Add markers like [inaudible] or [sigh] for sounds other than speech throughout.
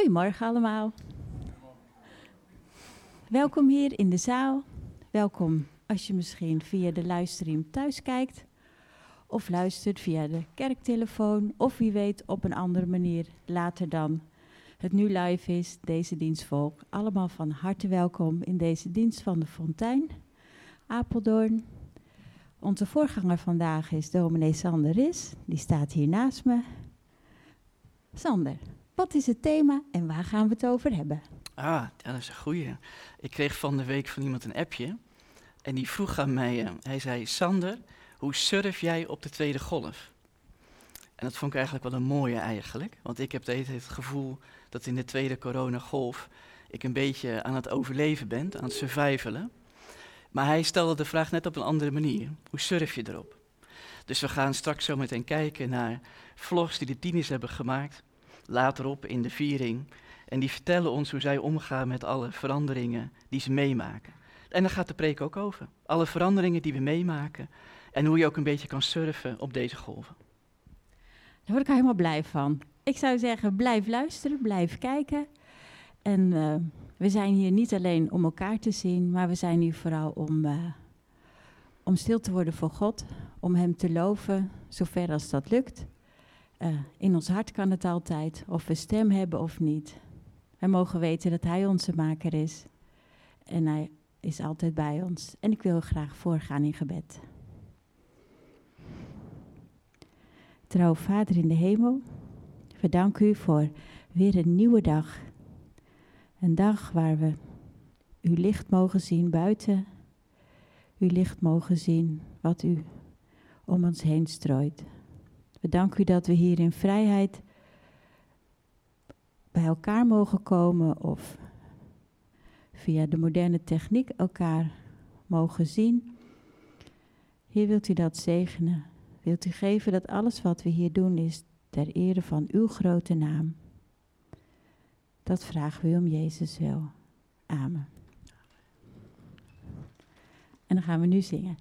Goedemorgen allemaal. Welkom hier in de zaal. Welkom als je misschien via de livestream thuis kijkt. Of luistert via de kerktelefoon. Of wie weet op een andere manier later dan het nu live is, deze dienstvolk. Allemaal van harte welkom in deze dienst van de Fontein, Apeldoorn. Onze voorganger vandaag is dominee Sander Ris. Die staat hier naast me. Sander, wat is het thema en waar gaan we het over hebben? Ah, dat is een goeie. Ik kreeg van de week van iemand een appje. En die vroeg aan mij, uh, hij zei, Sander, hoe surf jij op de tweede golf? En dat vond ik eigenlijk wel een mooie eigenlijk. Want ik heb het, het gevoel dat in de tweede coronagolf ik een beetje aan het overleven ben, aan het survivalen. Maar hij stelde de vraag net op een andere manier. Hoe surf je erop? Dus we gaan straks zo meteen kijken naar vlogs die de tieners hebben gemaakt. Laterop in de viering. En die vertellen ons hoe zij omgaan met alle veranderingen die ze meemaken. En daar gaat de preek ook over. Alle veranderingen die we meemaken. En hoe je ook een beetje kan surfen op deze golven. Daar word ik helemaal blij van. Ik zou zeggen, blijf luisteren, blijf kijken. En uh, we zijn hier niet alleen om elkaar te zien, maar we zijn hier vooral om, uh, om stil te worden voor God. Om Hem te loven, zover als dat lukt. Uh, in ons hart kan het altijd, of we stem hebben of niet. Wij mogen weten dat Hij onze maker is. En Hij is altijd bij ons. En ik wil graag voorgaan in gebed. Trouw Vader in de hemel, we danken u voor weer een nieuwe dag. Een dag waar we uw licht mogen zien buiten. Uw licht mogen zien wat u om ons heen strooit. We danken u dat we hier in vrijheid bij elkaar mogen komen of via de moderne techniek elkaar mogen zien. Heer, wilt u dat zegenen? Wilt u geven dat alles wat we hier doen is ter ere van uw grote naam? Dat vragen we om Jezus wil. Amen. En dan gaan we nu zingen.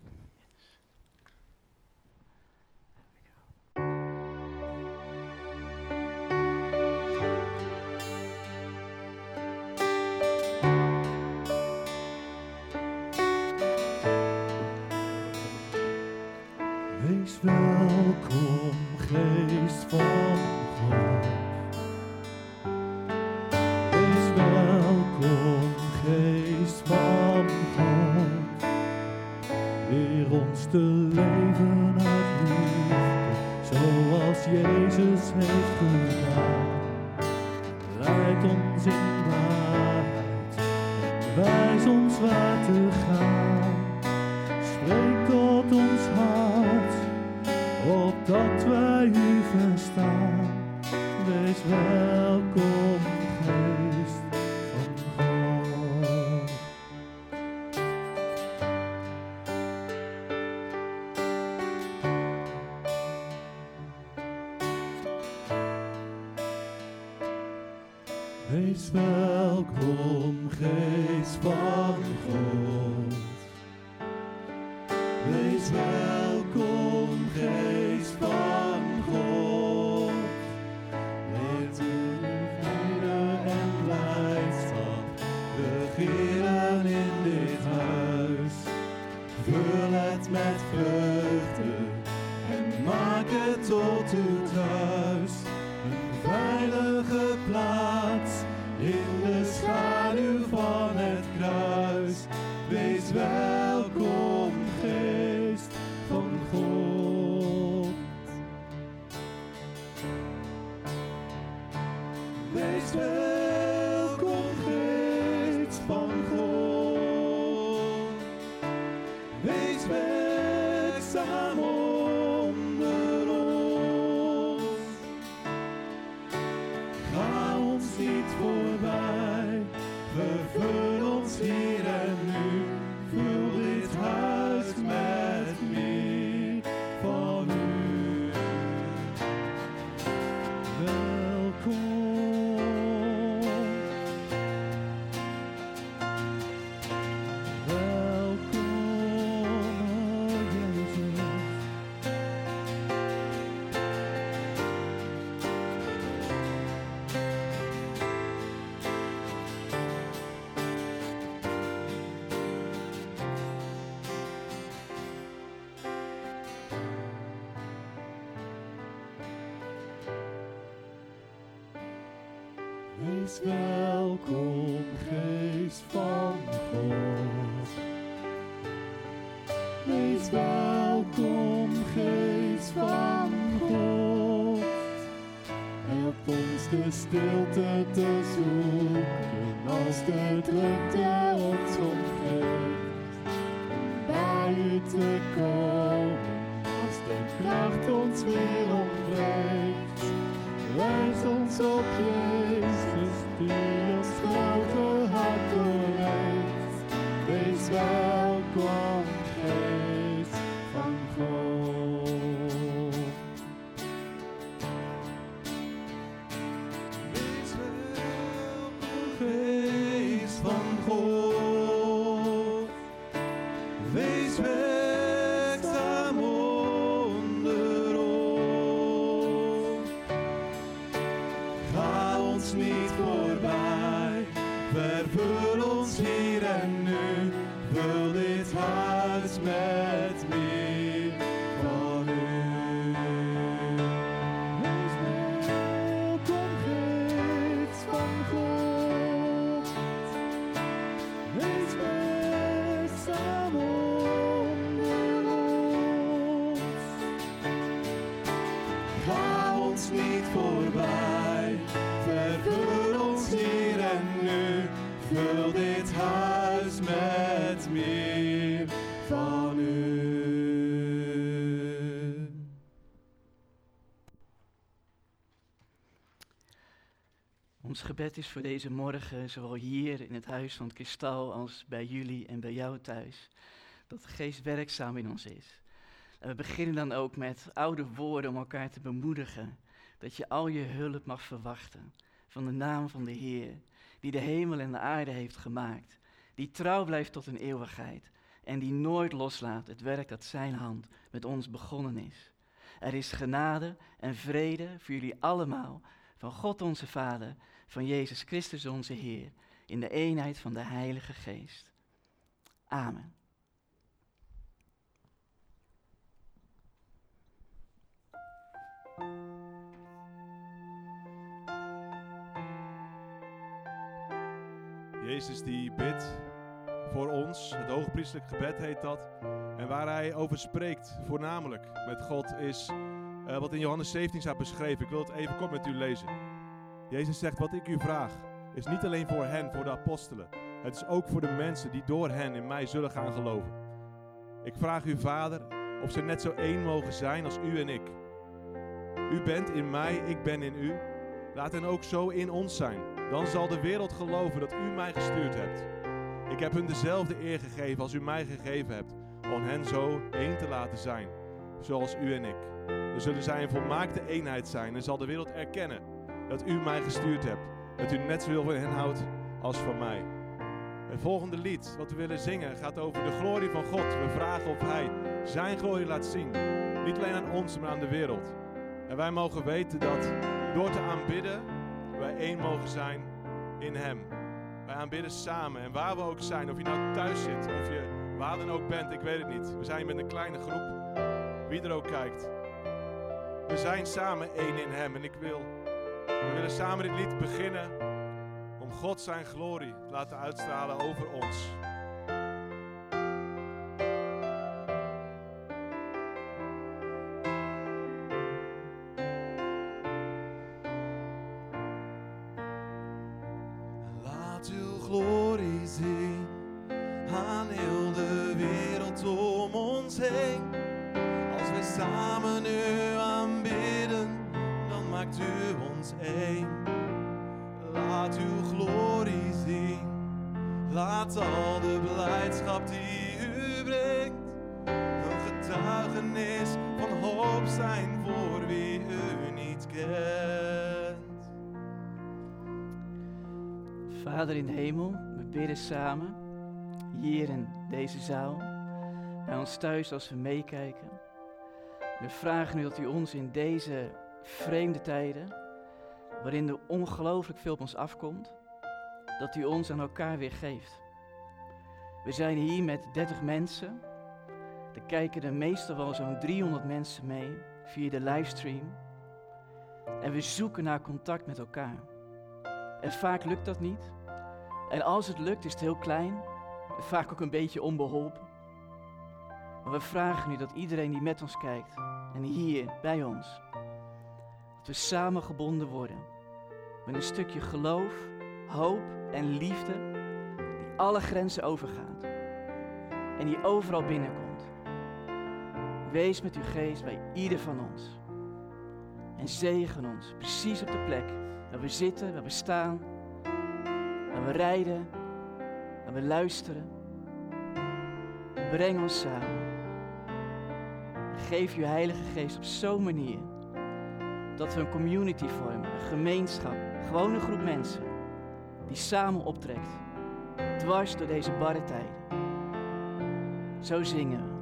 Welkom, Welkom, geest van God. Wees welkom, geest van God. Help ons de stilte te Ons gebed is voor deze morgen, zowel hier in het huis van het kristal als bij jullie en bij jou thuis, dat de geest werkzaam in ons is. We beginnen dan ook met oude woorden om elkaar te bemoedigen, dat je al je hulp mag verwachten van de naam van de Heer, die de hemel en de aarde heeft gemaakt, die trouw blijft tot een eeuwigheid en die nooit loslaat het werk dat Zijn hand met ons begonnen is. Er is genade en vrede voor jullie allemaal, van God onze Vader, van Jezus Christus onze Heer, in de eenheid van de Heilige Geest. Amen. Jezus die bidt voor ons, het hoogpriestelijk gebed heet dat. En waar hij over spreekt, voornamelijk met God, is eh, wat in Johannes 17 staat beschreven. Ik wil het even kort met u lezen. Jezus zegt, wat ik u vraag, is niet alleen voor hen, voor de apostelen. Het is ook voor de mensen die door hen in mij zullen gaan geloven. Ik vraag u, Vader, of ze net zo één mogen zijn als u en ik. U bent in mij, ik ben in u. Laat hen ook zo in ons zijn. Dan zal de wereld geloven dat u mij gestuurd hebt. Ik heb hun dezelfde eer gegeven als u mij gegeven hebt, om hen zo één te laten zijn, zoals u en ik. Dan zullen zij een volmaakte eenheid zijn en zal de wereld erkennen dat u mij gestuurd hebt, dat u net zoveel van hen houdt als van mij. Het volgende lied wat we willen zingen gaat over de glorie van God. We vragen of Hij Zijn glorie laat zien. Niet alleen aan ons, maar aan de wereld. En wij mogen weten dat door te aanbidden, wij één mogen zijn in Hem. Wij aanbidden samen en waar we ook zijn, of je nou thuis zit, of je waar dan ook bent, ik weet het niet. We zijn met een kleine groep, wie er ook kijkt. We zijn samen één in Hem en ik wil, we willen samen dit lied beginnen om God zijn glorie te laten uitstralen over ons. Laat uw maakt u ons één. Laat uw glorie zien, laat al de blijdschap die u brengt, een getuigenis van hoop zijn voor wie u niet kent. Vader in hemel, we bidden samen, hier in deze zaal, bij ons thuis als we meekijken. We vragen u dat u ons in deze vreemde tijden, waarin er ongelooflijk veel op ons afkomt, dat u ons aan elkaar weer geeft. We zijn hier met 30 mensen. Er kijken er meestal wel zo'n 300 mensen mee via de livestream. En we zoeken naar contact met elkaar. En vaak lukt dat niet. En als het lukt, is het heel klein. Vaak ook een beetje onbeholpen. Maar we vragen nu dat iedereen die met ons kijkt en hier bij ons we samengebonden worden. Met een stukje geloof, hoop en liefde die alle grenzen overgaat en die overal binnenkomt. Wees met uw geest bij ieder van ons. En zegen ons precies op de plek waar we zitten, waar we staan, waar we rijden, waar we luisteren. Breng ons samen. Geef uw Heilige Geest op zo'n manier dat we een community vormen, een gemeenschap. Gewoon een groep mensen die samen optrekt, dwars door deze barre tijden. Zo zingen we.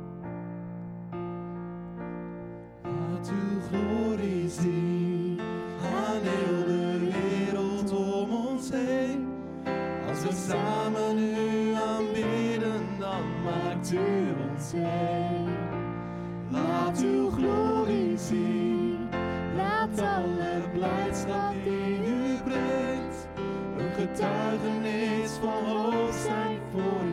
blijdschap die u brengt. Een getuigenis van hoofd zijn voor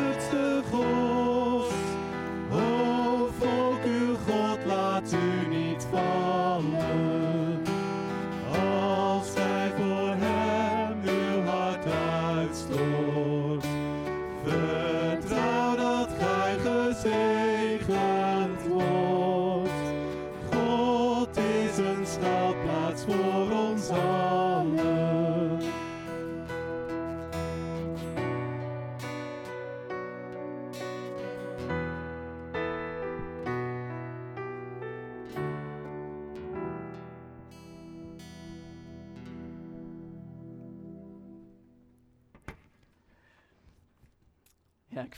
de schuchtste God.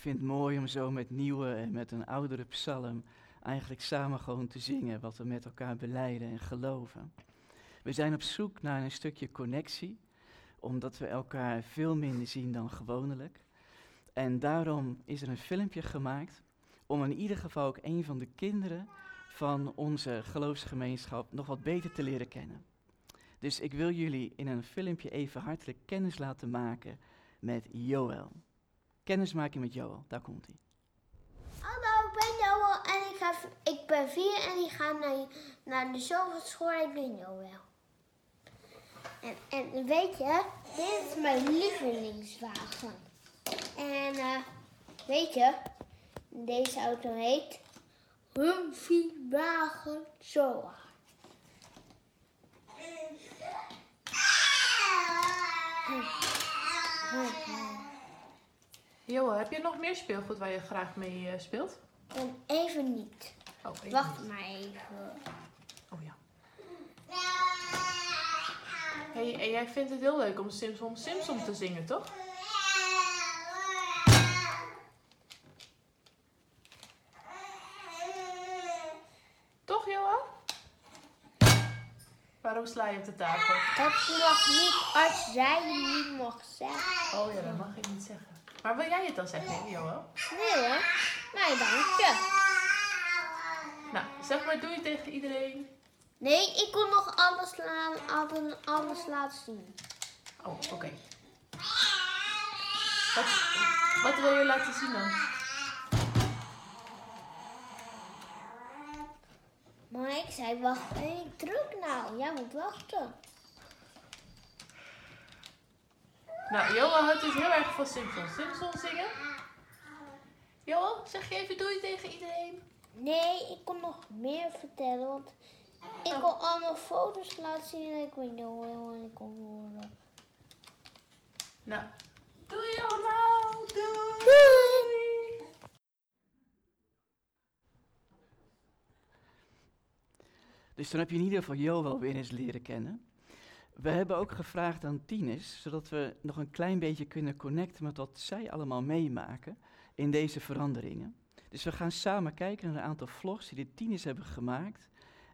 Vind het mooi om zo met nieuwe en met een oudere psalm eigenlijk samen gewoon te zingen wat we met elkaar beleiden en geloven. We zijn op zoek naar een stukje connectie, omdat we elkaar veel minder zien dan gewoonlijk. En daarom is er een filmpje gemaakt om in ieder geval ook een van de kinderen van onze geloofsgemeenschap nog wat beter te leren kennen. Dus ik wil jullie in een filmpje even hartelijk kennis laten maken met Joël. Kennismaking met Joël, daar komt hij. Hallo, ik ben Joël en ik, ga, ik ben vier en ik ga naar, naar de zorgschool. Ik ben Joël. En, en weet je, dit is mijn lievelingswagen. En eh, weet je, deze auto heet Humphrey-wagen Zoa. Joel, heb je nog meer speelgoed waar je graag mee eh, speelt? En even niet. Oh, even Wacht niet. maar even. Oh ja. Hey, en jij vindt het heel leuk om Simpson Simpson te zingen, toch? Toch, Joel? Waarom sla je op de tafel? Dat mag niet als jij niet mag zeggen. Oh ja, dat mag ik niet zeggen. Maar wil jij het dan zeggen, Joel? Nee hoor. Nee, dank je. Nou, zeg maar doei tegen iedereen. Nee, ik kon nog alles, la- alles, alles laten zien. Oh, oké. Wat, wat wil je laten zien dan? Maar ik zei, wacht even, druk nou. Jij moet wachten. Nou, Johan houdt dus heel erg van Simpson. Simpson zingen? Johan, zeg je even doei tegen iedereen? Nee, ik kon nog meer vertellen, want ik kon allemaal foto's laten zien en ik weet niet hoe ik kon horen. Nou, doei allemaal! Doei! Doei! Dus dan heb je in ieder geval Joël weer eens leren kennen. We hebben ook gevraagd aan tieners, zodat we nog een klein beetje kunnen connecten met wat zij allemaal meemaken in deze veranderingen. Dus we gaan samen kijken naar een aantal vlogs die de tieners hebben gemaakt.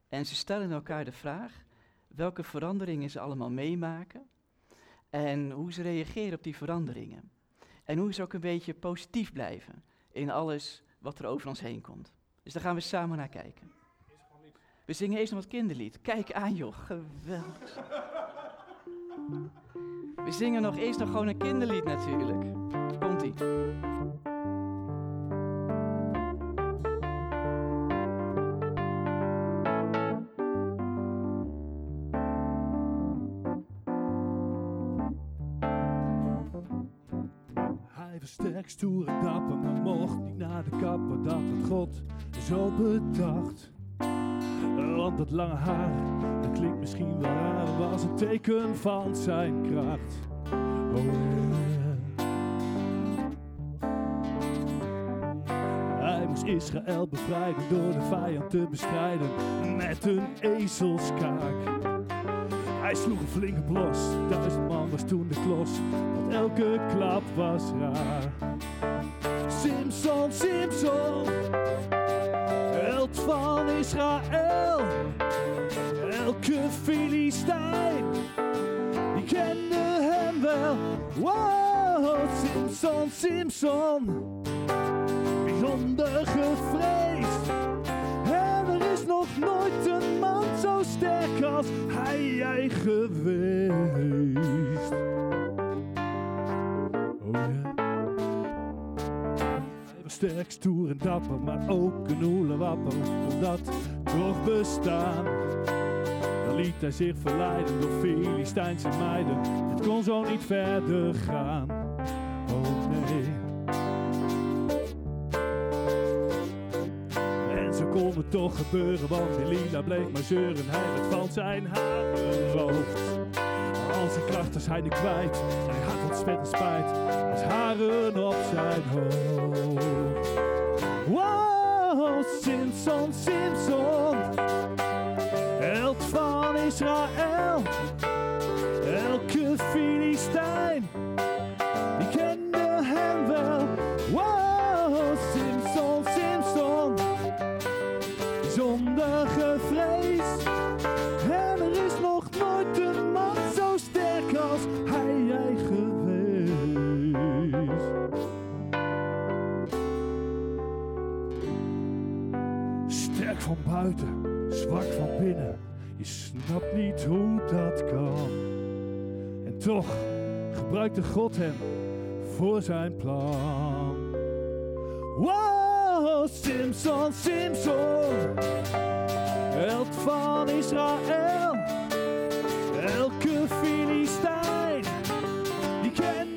En ze stellen elkaar de vraag welke veranderingen ze allemaal meemaken en hoe ze reageren op die veranderingen. En hoe ze ook een beetje positief blijven in alles wat er over ons heen komt. Dus daar gaan we samen naar kijken. We zingen eerst nog wat kinderlied. Kijk aan joh, geweldig. We zingen nog eerst nog gewoon een kinderlied natuurlijk. Komt-ie. Hij was sterk, stoer en dapper, maar mocht niet naar de kapper. Dat had God zo bedacht. Want dat lange haar, dat klinkt misschien wel raar, was een teken van zijn kracht. Oh yeah. Israël bevrijden door de vijand te bestrijden met een ezelskaak. Hij sloeg een flinke blos, duizend man was toen de klos, want elke klap was raar. Simpson, Simpson, held van Israël, elke Filistijn, die kende hem wel. Wow, Simpson, Simpson, bijzonder gevreesd. En er is nog nooit een man zo sterk als hij jij geweest. Oh ja. Sterk, stoer en dapper, maar ook een oelewapper kon dat toch bestaan. Liet hij zich verleiden door Filistijnse meiden. Het kon zo niet verder gaan. Oh nee. En zo kon het toch gebeuren, want Elila bleef maar zeuren. Hij werd van zijn haar beroofd. Al zijn kracht was hij nu kwijt. Hij had ontzettend spijt. Als haren op zijn hoofd. Wow, Simpson, Simpson. Held van Israël. Elke Filistijn. Die kende hem wel. Wow, Simpson, Simpson. Zonder gevrees. En er is nog nooit een man zo sterk als hij jij geweest. Sterk van buiten, zwak van binnen. Je snapt niet hoe dat kan. En toch gebruikte God hem voor zijn plan. Wow, Simpson, Simpson. Held van Israël. Elke Filistijn. Die kende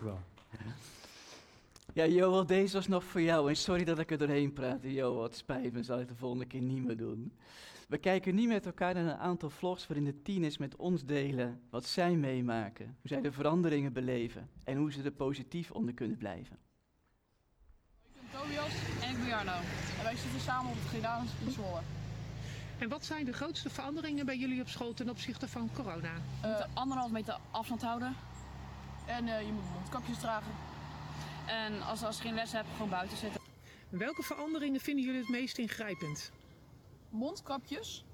Dank u wel. Ja, Joel, deze was nog voor jou. En sorry dat ik er doorheen praatte, Joel. Het spijt me, zal ik de volgende keer niet meer doen. We kijken nu met elkaar naar een aantal vlogs waarin de tieners met ons delen wat zij meemaken, hoe zij de veranderingen beleven en hoe ze er positief onder kunnen blijven. Ik ben Tobias en ik ben Jarno. En wij zitten samen op het Gedaans in Zwolle. En wat zijn de grootste veranderingen bij jullie op school ten opzichte van corona? Uh, anderhalf meter afstand houden. En uh, je moet mondkapjes dragen. En als, als je geen les hebt, gewoon buiten zitten. Welke veranderingen vinden jullie het meest ingrijpend? Mondkapjes.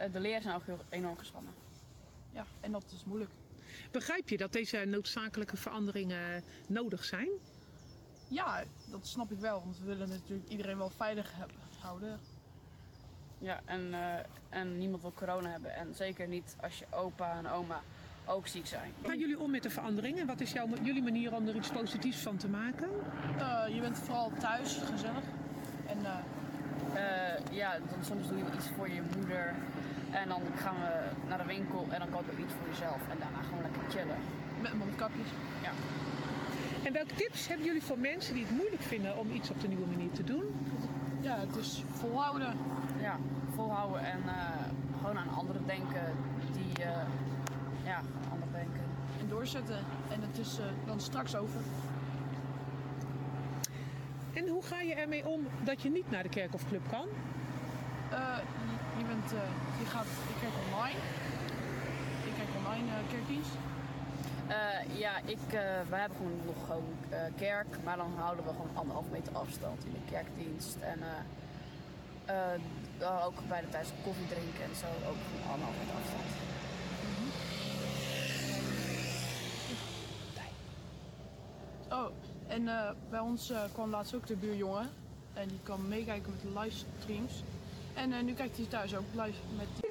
Uh, de leerlingen zijn ook heel enorm gespannen. Ja, en dat is moeilijk. Begrijp je dat deze noodzakelijke veranderingen nodig zijn? Ja, dat snap ik wel. Want we willen natuurlijk iedereen wel veilig houden. Ja, en, uh, en niemand wil corona hebben. En zeker niet als je opa en oma ook ziek zijn. Gaan jullie om met de veranderingen? Wat is jouw, jullie manier om er iets positiefs van te maken? Uh, je bent vooral thuis, gezellig. En uh, ja, dan soms doe je iets voor je moeder. En dan gaan we naar de winkel en dan koop je iets voor jezelf. En daarna gewoon lekker chillen. Met mondkapjes. Ja. En welke tips hebben jullie voor mensen die het moeilijk vinden om iets op de nieuwe manier te doen? Ja, het is volhouden. Ja, volhouden en uh, gewoon aan anderen denken die, uh, ja, aan anderen denken. En doorzetten. En het is uh, dan straks over. En hoe ga je ermee om dat je niet naar de kerk of club kan? Uh, je, je, bent, je gaat je kijkt online. Je kijkt online kerkdienst. Uh, ja, ik, uh, wij hebben gewoon nog gewoon uh, kerk, maar dan houden we gewoon anderhalf meter afstand in de kerkdienst. En ook bij de thuis koffie drinken en zo ook gewoon anderhalf meter afstand. Mm -hmm. Oh, en bij ons kwam laatst ook de buurjongen. En die kan meekijken met de livestreams. En nu kijkt hij thuis ook live met die... [laughs]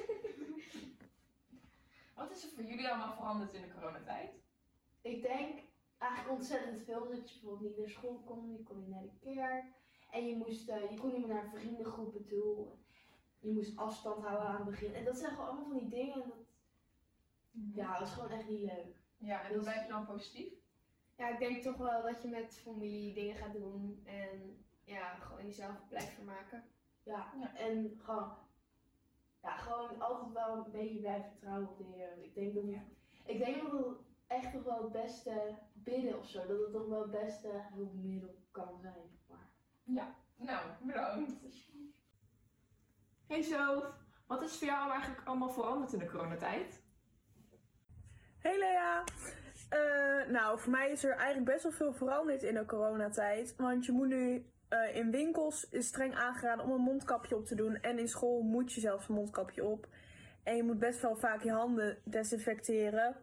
Wat is er voor jullie allemaal veranderd in de coronatijd? Ik denk eigenlijk ontzettend veel. Dat je bijvoorbeeld niet naar school kon, je kon niet naar de kerk. En je, moest, eh, je kon niet meer naar vriendengroepen toe. Je moest afstand houden aan het begin. En dat zijn gewoon allemaal van die dingen. En dat, ja, dat is gewoon echt niet leuk. Ja, en hoe blijf je dan positief? Ja, ik denk toch wel dat je met familie dingen gaat doen. En ja, gewoon jezelf blijft vermaken. Ja, Ja. en gewoon, ja, gewoon altijd wel een beetje blijven vertrouwen op de Heer. Ik denk dat, het- ik denk dat het echt toch wel het beste bidden of zo. Dat het toch wel het beste hulpmiddel kan zijn. Maar Ja, nou, bedankt. Hey Sof, wat is voor jou eigenlijk allemaal veranderd in de coronatijd? Hey Lea! Eh, nou, voor mij is er eigenlijk best wel veel veranderd in de coronatijd. Want je moet nu eh, in winkels is streng aangeraden om een mondkapje op te doen. En in school moet je zelfs een mondkapje op. En je moet best wel vaak je handen desinfecteren.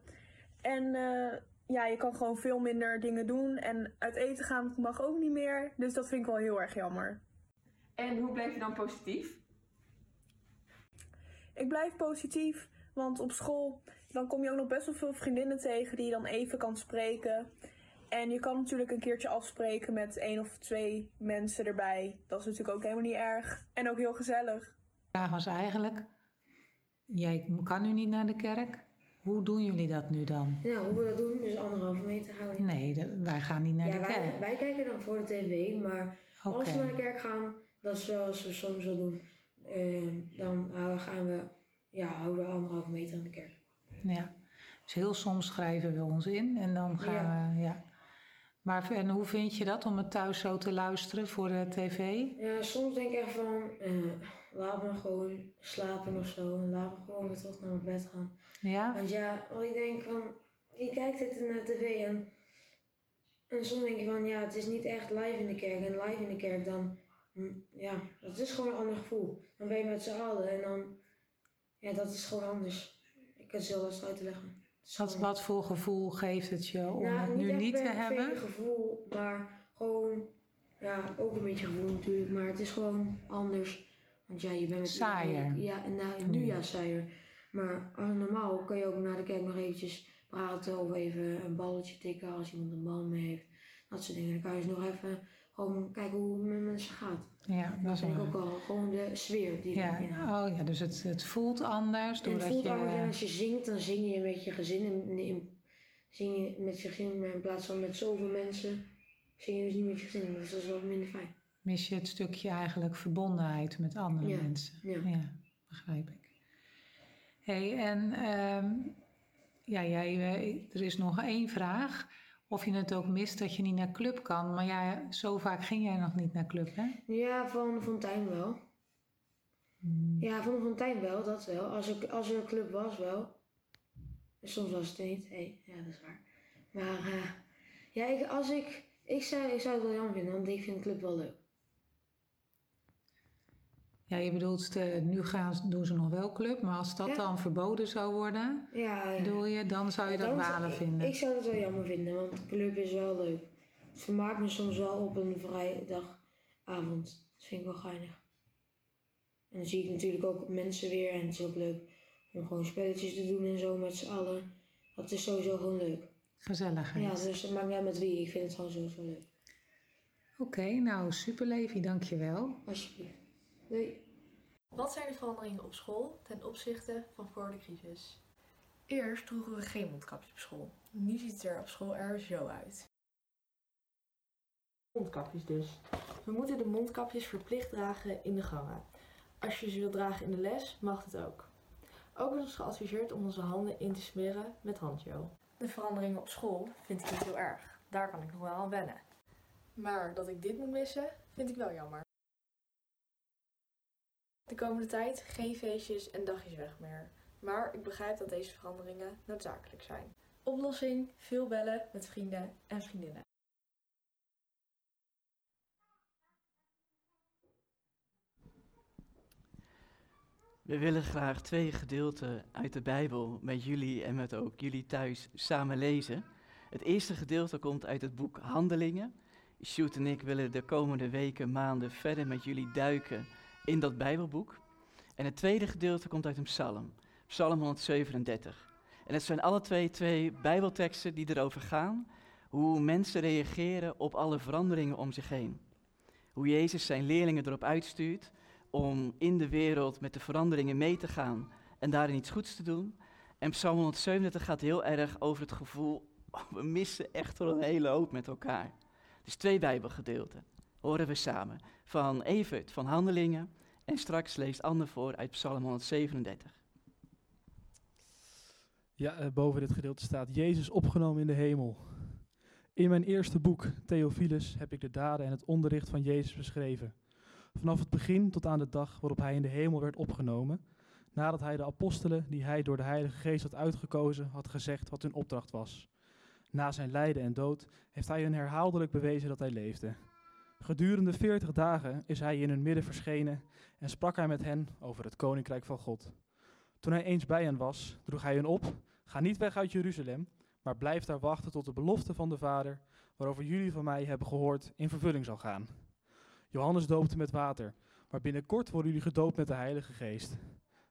En eh, ja, je kan gewoon veel minder dingen doen. En uit eten gaan mag ook niet meer. Dus dat vind ik wel heel erg jammer. En hoe blijf je dan positief? Ik blijf positief, want op school dan kom je ook nog best wel veel vriendinnen tegen die je dan even kan spreken. En je kan natuurlijk een keertje afspreken met één of twee mensen erbij. Dat is natuurlijk ook helemaal niet erg. En ook heel gezellig. De vraag was eigenlijk, jij kan nu niet naar de kerk. Hoe doen jullie dat nu dan? Ja, hoe we dat doen, dus anderhalve meter houden. Nee, de- wij gaan niet naar ja, de wij, kerk. wij kijken dan voor de tv, maar als we naar de kerk gaan, dat is zoals we soms wel doen, eh, dan houden- gaan we, ja, houden we anderhalve meter aan de kerk. Ja, dus heel soms schrijven we ons in en dan gaan Ja. we, ja. Maar en hoe vind je dat om het thuis zo te luisteren voor de tv? Ja, soms denk ik echt van, eh, laat me gewoon slapen of zo. En laat me gewoon weer terug naar mijn bed gaan. Ja? Want ja, want ik denk van, je kijkt het naar tv en, en soms denk je van, ja, het is niet echt live in de kerk. En live in de kerk dan, hm, ja, dat is gewoon een ander gevoel. Dan ben je met z'n allen en dan, ja, dat is gewoon anders. Ik kan lastig uit te leggen. Wat, wat voor gevoel geeft het je om Nou, het nu niet te hebben? een gevoel, maar gewoon, ja, ook een beetje gevoel natuurlijk, maar het is gewoon anders. Want ja, je bent met Saaier. Ja, en nou, Nu. nu ja, saaier. Maar als normaal kan je ook na de kerk nog eventjes praten of even een balletje tikken als iemand een bal mee heeft. Dat soort dingen. Dan kan je dus nog even gewoon kijken hoe het met mensen gaat. Ja, dat is ook al gewoon de sfeer die Ja, erin oh ja, dus het, het voelt anders en het doordat voelt je... anders en als je zingt, dan zing je met je gezin. In, in, zing je met je gezin, maar in plaats van met zoveel mensen, zing je dus niet met je gezin. Dus dat is wel minder fijn. mis je het stukje eigenlijk verbondenheid met andere Ja, mensen. ja. begrijp ik. hey, en ehm, ja, jij, eh, er is nog één vraag. Of je het ook mist dat je niet naar club kan. Maar ja, zo vaak ging jij nog niet naar club, hè? Ja, van de fontein wel. Ja, van de fontein wel, dat wel. Als er, als er een club was, wel. Soms was het er niet. Hey, ja, dat is waar. Maar eh, ja, ik, als ik, ik, zou, ik zou het wel jammer vinden, want ik vind de club wel leuk. Ja, je bedoelt, eh, nu gaan, doen ze nog wel club. Maar als dat Ja. dan verboden zou worden, Ja, ja. bedoel je, dan zou je dat balen vinden. Ik zou het wel jammer vinden, want club is wel leuk. Het vermaakt me soms wel op een vrijdagavond. Dat vind ik wel geinig. En dan zie ik natuurlijk ook mensen weer en het is ook leuk om gewoon spelletjes te doen en zo met z'n allen. Dat is sowieso gewoon leuk. Gezelligheid. Ja, dus het maakt niet uit met wie. Ik vind het gewoon sowieso leuk. Oké, nou super Levi, dankjewel. Alsjeblieft. Doei. Wat zijn de veranderingen op school ten opzichte van voor de crisis? Eerst droegen we geen mondkapjes op school. Nu ziet het er op school er zo uit. Mondkapjes dus. We moeten de mondkapjes verplicht dragen in de gangen. Als je ze wilt dragen in de les, mag het ook. Ook wordt ons geadviseerd om onze handen in te smeren met handgel. De veranderingen op school vind ik niet heel erg. Daar kan ik nog wel aan wennen. Maar dat ik dit moet missen, vind ik wel jammer. De komende tijd geen feestjes en dagjes weg meer. Maar ik begrijp dat deze veranderingen noodzakelijk zijn. Oplossing: veel bellen met vrienden en vriendinnen. We willen graag twee gedeelten uit de Bijbel met jullie en met ook jullie thuis samen lezen. Het eerste gedeelte komt uit het boek Handelingen. Sjoerd en ik willen de komende weken, maanden verder met jullie duiken in dat Bijbelboek. En het tweede gedeelte komt uit een psalm, Psalm 137. En het zijn alle twee twee Bijbelteksten die erover gaan hoe mensen reageren op alle veranderingen om zich heen. Hoe Jezus zijn leerlingen erop uitstuurt om in de wereld met de veranderingen mee te gaan en daarin iets goeds te doen. En Psalm 137 gaat heel erg over het gevoel, [laughs] we missen echt wel een hele hoop met elkaar. Dus twee Bijbelgedeelten horen we samen. Van Evert van Handelingen en straks leest Anne voor uit Psalm 137. Ja, eh, boven dit gedeelte staat Jezus opgenomen in de hemel. In mijn eerste boek, Theophilus, heb ik de daden en het onderricht van Jezus beschreven. Vanaf het begin tot aan de dag waarop hij in de hemel werd opgenomen, nadat hij de apostelen die hij door de Heilige Geest had uitgekozen, had gezegd wat hun opdracht was. Na zijn lijden en dood heeft hij hun herhaaldelijk bewezen dat hij leefde. Gedurende veertig dagen is hij in hun midden verschenen en sprak hij met hen over het koninkrijk van God. Toen hij eens bij hen was, droeg hij hen op: Ga niet weg uit Jeruzalem, maar blijf daar wachten tot de belofte van de Vader, waarover jullie van mij hebben gehoord, in vervulling zal gaan. Johannes doopte met water, maar binnenkort worden jullie gedoopt met de Heilige Geest.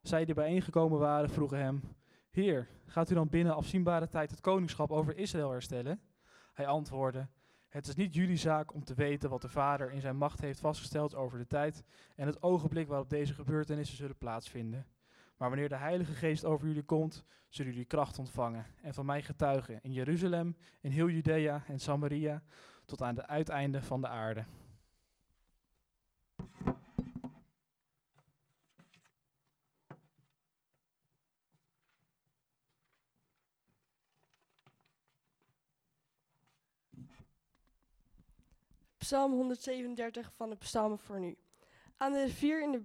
Zij die bijeengekomen waren, vroegen hem: Heer, gaat u dan binnen afzienbare tijd het koningschap over Israël herstellen? Hij antwoordde: Het is niet jullie zaak om te weten wat de Vader in zijn macht heeft vastgesteld over de tijd en het ogenblik waarop deze gebeurtenissen zullen plaatsvinden. Maar wanneer de Heilige Geest over jullie komt, zullen jullie kracht ontvangen en van mij getuigen in Jeruzalem, in heel Judea en Samaria, tot aan de uiteinden van de aarde. Psalm 137 van de Psalmen voor nu. Aan de, rivier in de,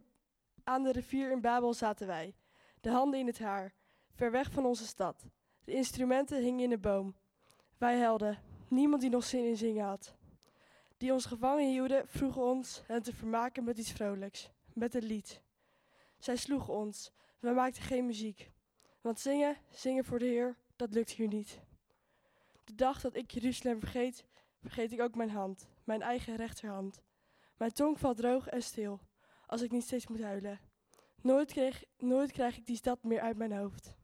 aan de rivier in Babel zaten wij, de handen in het haar, ver weg van onze stad. De instrumenten hingen in de boom. Wij helden, niemand die nog zin in zingen had. Die ons gevangen hielden, vroegen ons hen te vermaken met iets vrolijks, met een lied. Zij sloegen ons, we maakten geen muziek. Want zingen, zingen voor de Heer, dat lukt hier niet. De dag dat ik Jeruzalem vergeet, vergeet ik ook mijn hand, mijn eigen rechterhand. Mijn tong valt droog en stil, als ik niet steeds moet huilen. Nooit, kreeg, nooit krijg ik die stad meer uit mijn hoofd.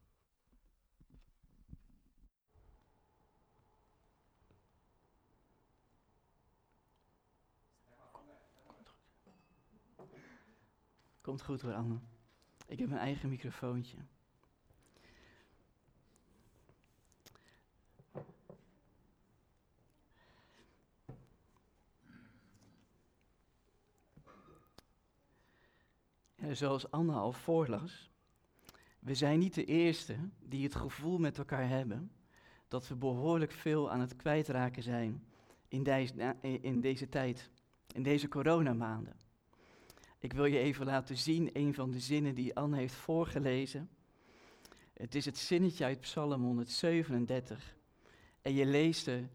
Komt goed hoor, Anne. Ik heb mijn eigen microfoontje. Zoals Anne al voorlas, we zijn niet de eerste die het gevoel met elkaar hebben dat we behoorlijk veel aan het kwijtraken zijn in deze, in deze tijd, in deze coronamaanden. Ik wil je even laten zien een van de zinnen die Anne heeft voorgelezen. Het is het zinnetje uit Psalm 137. En je leest er,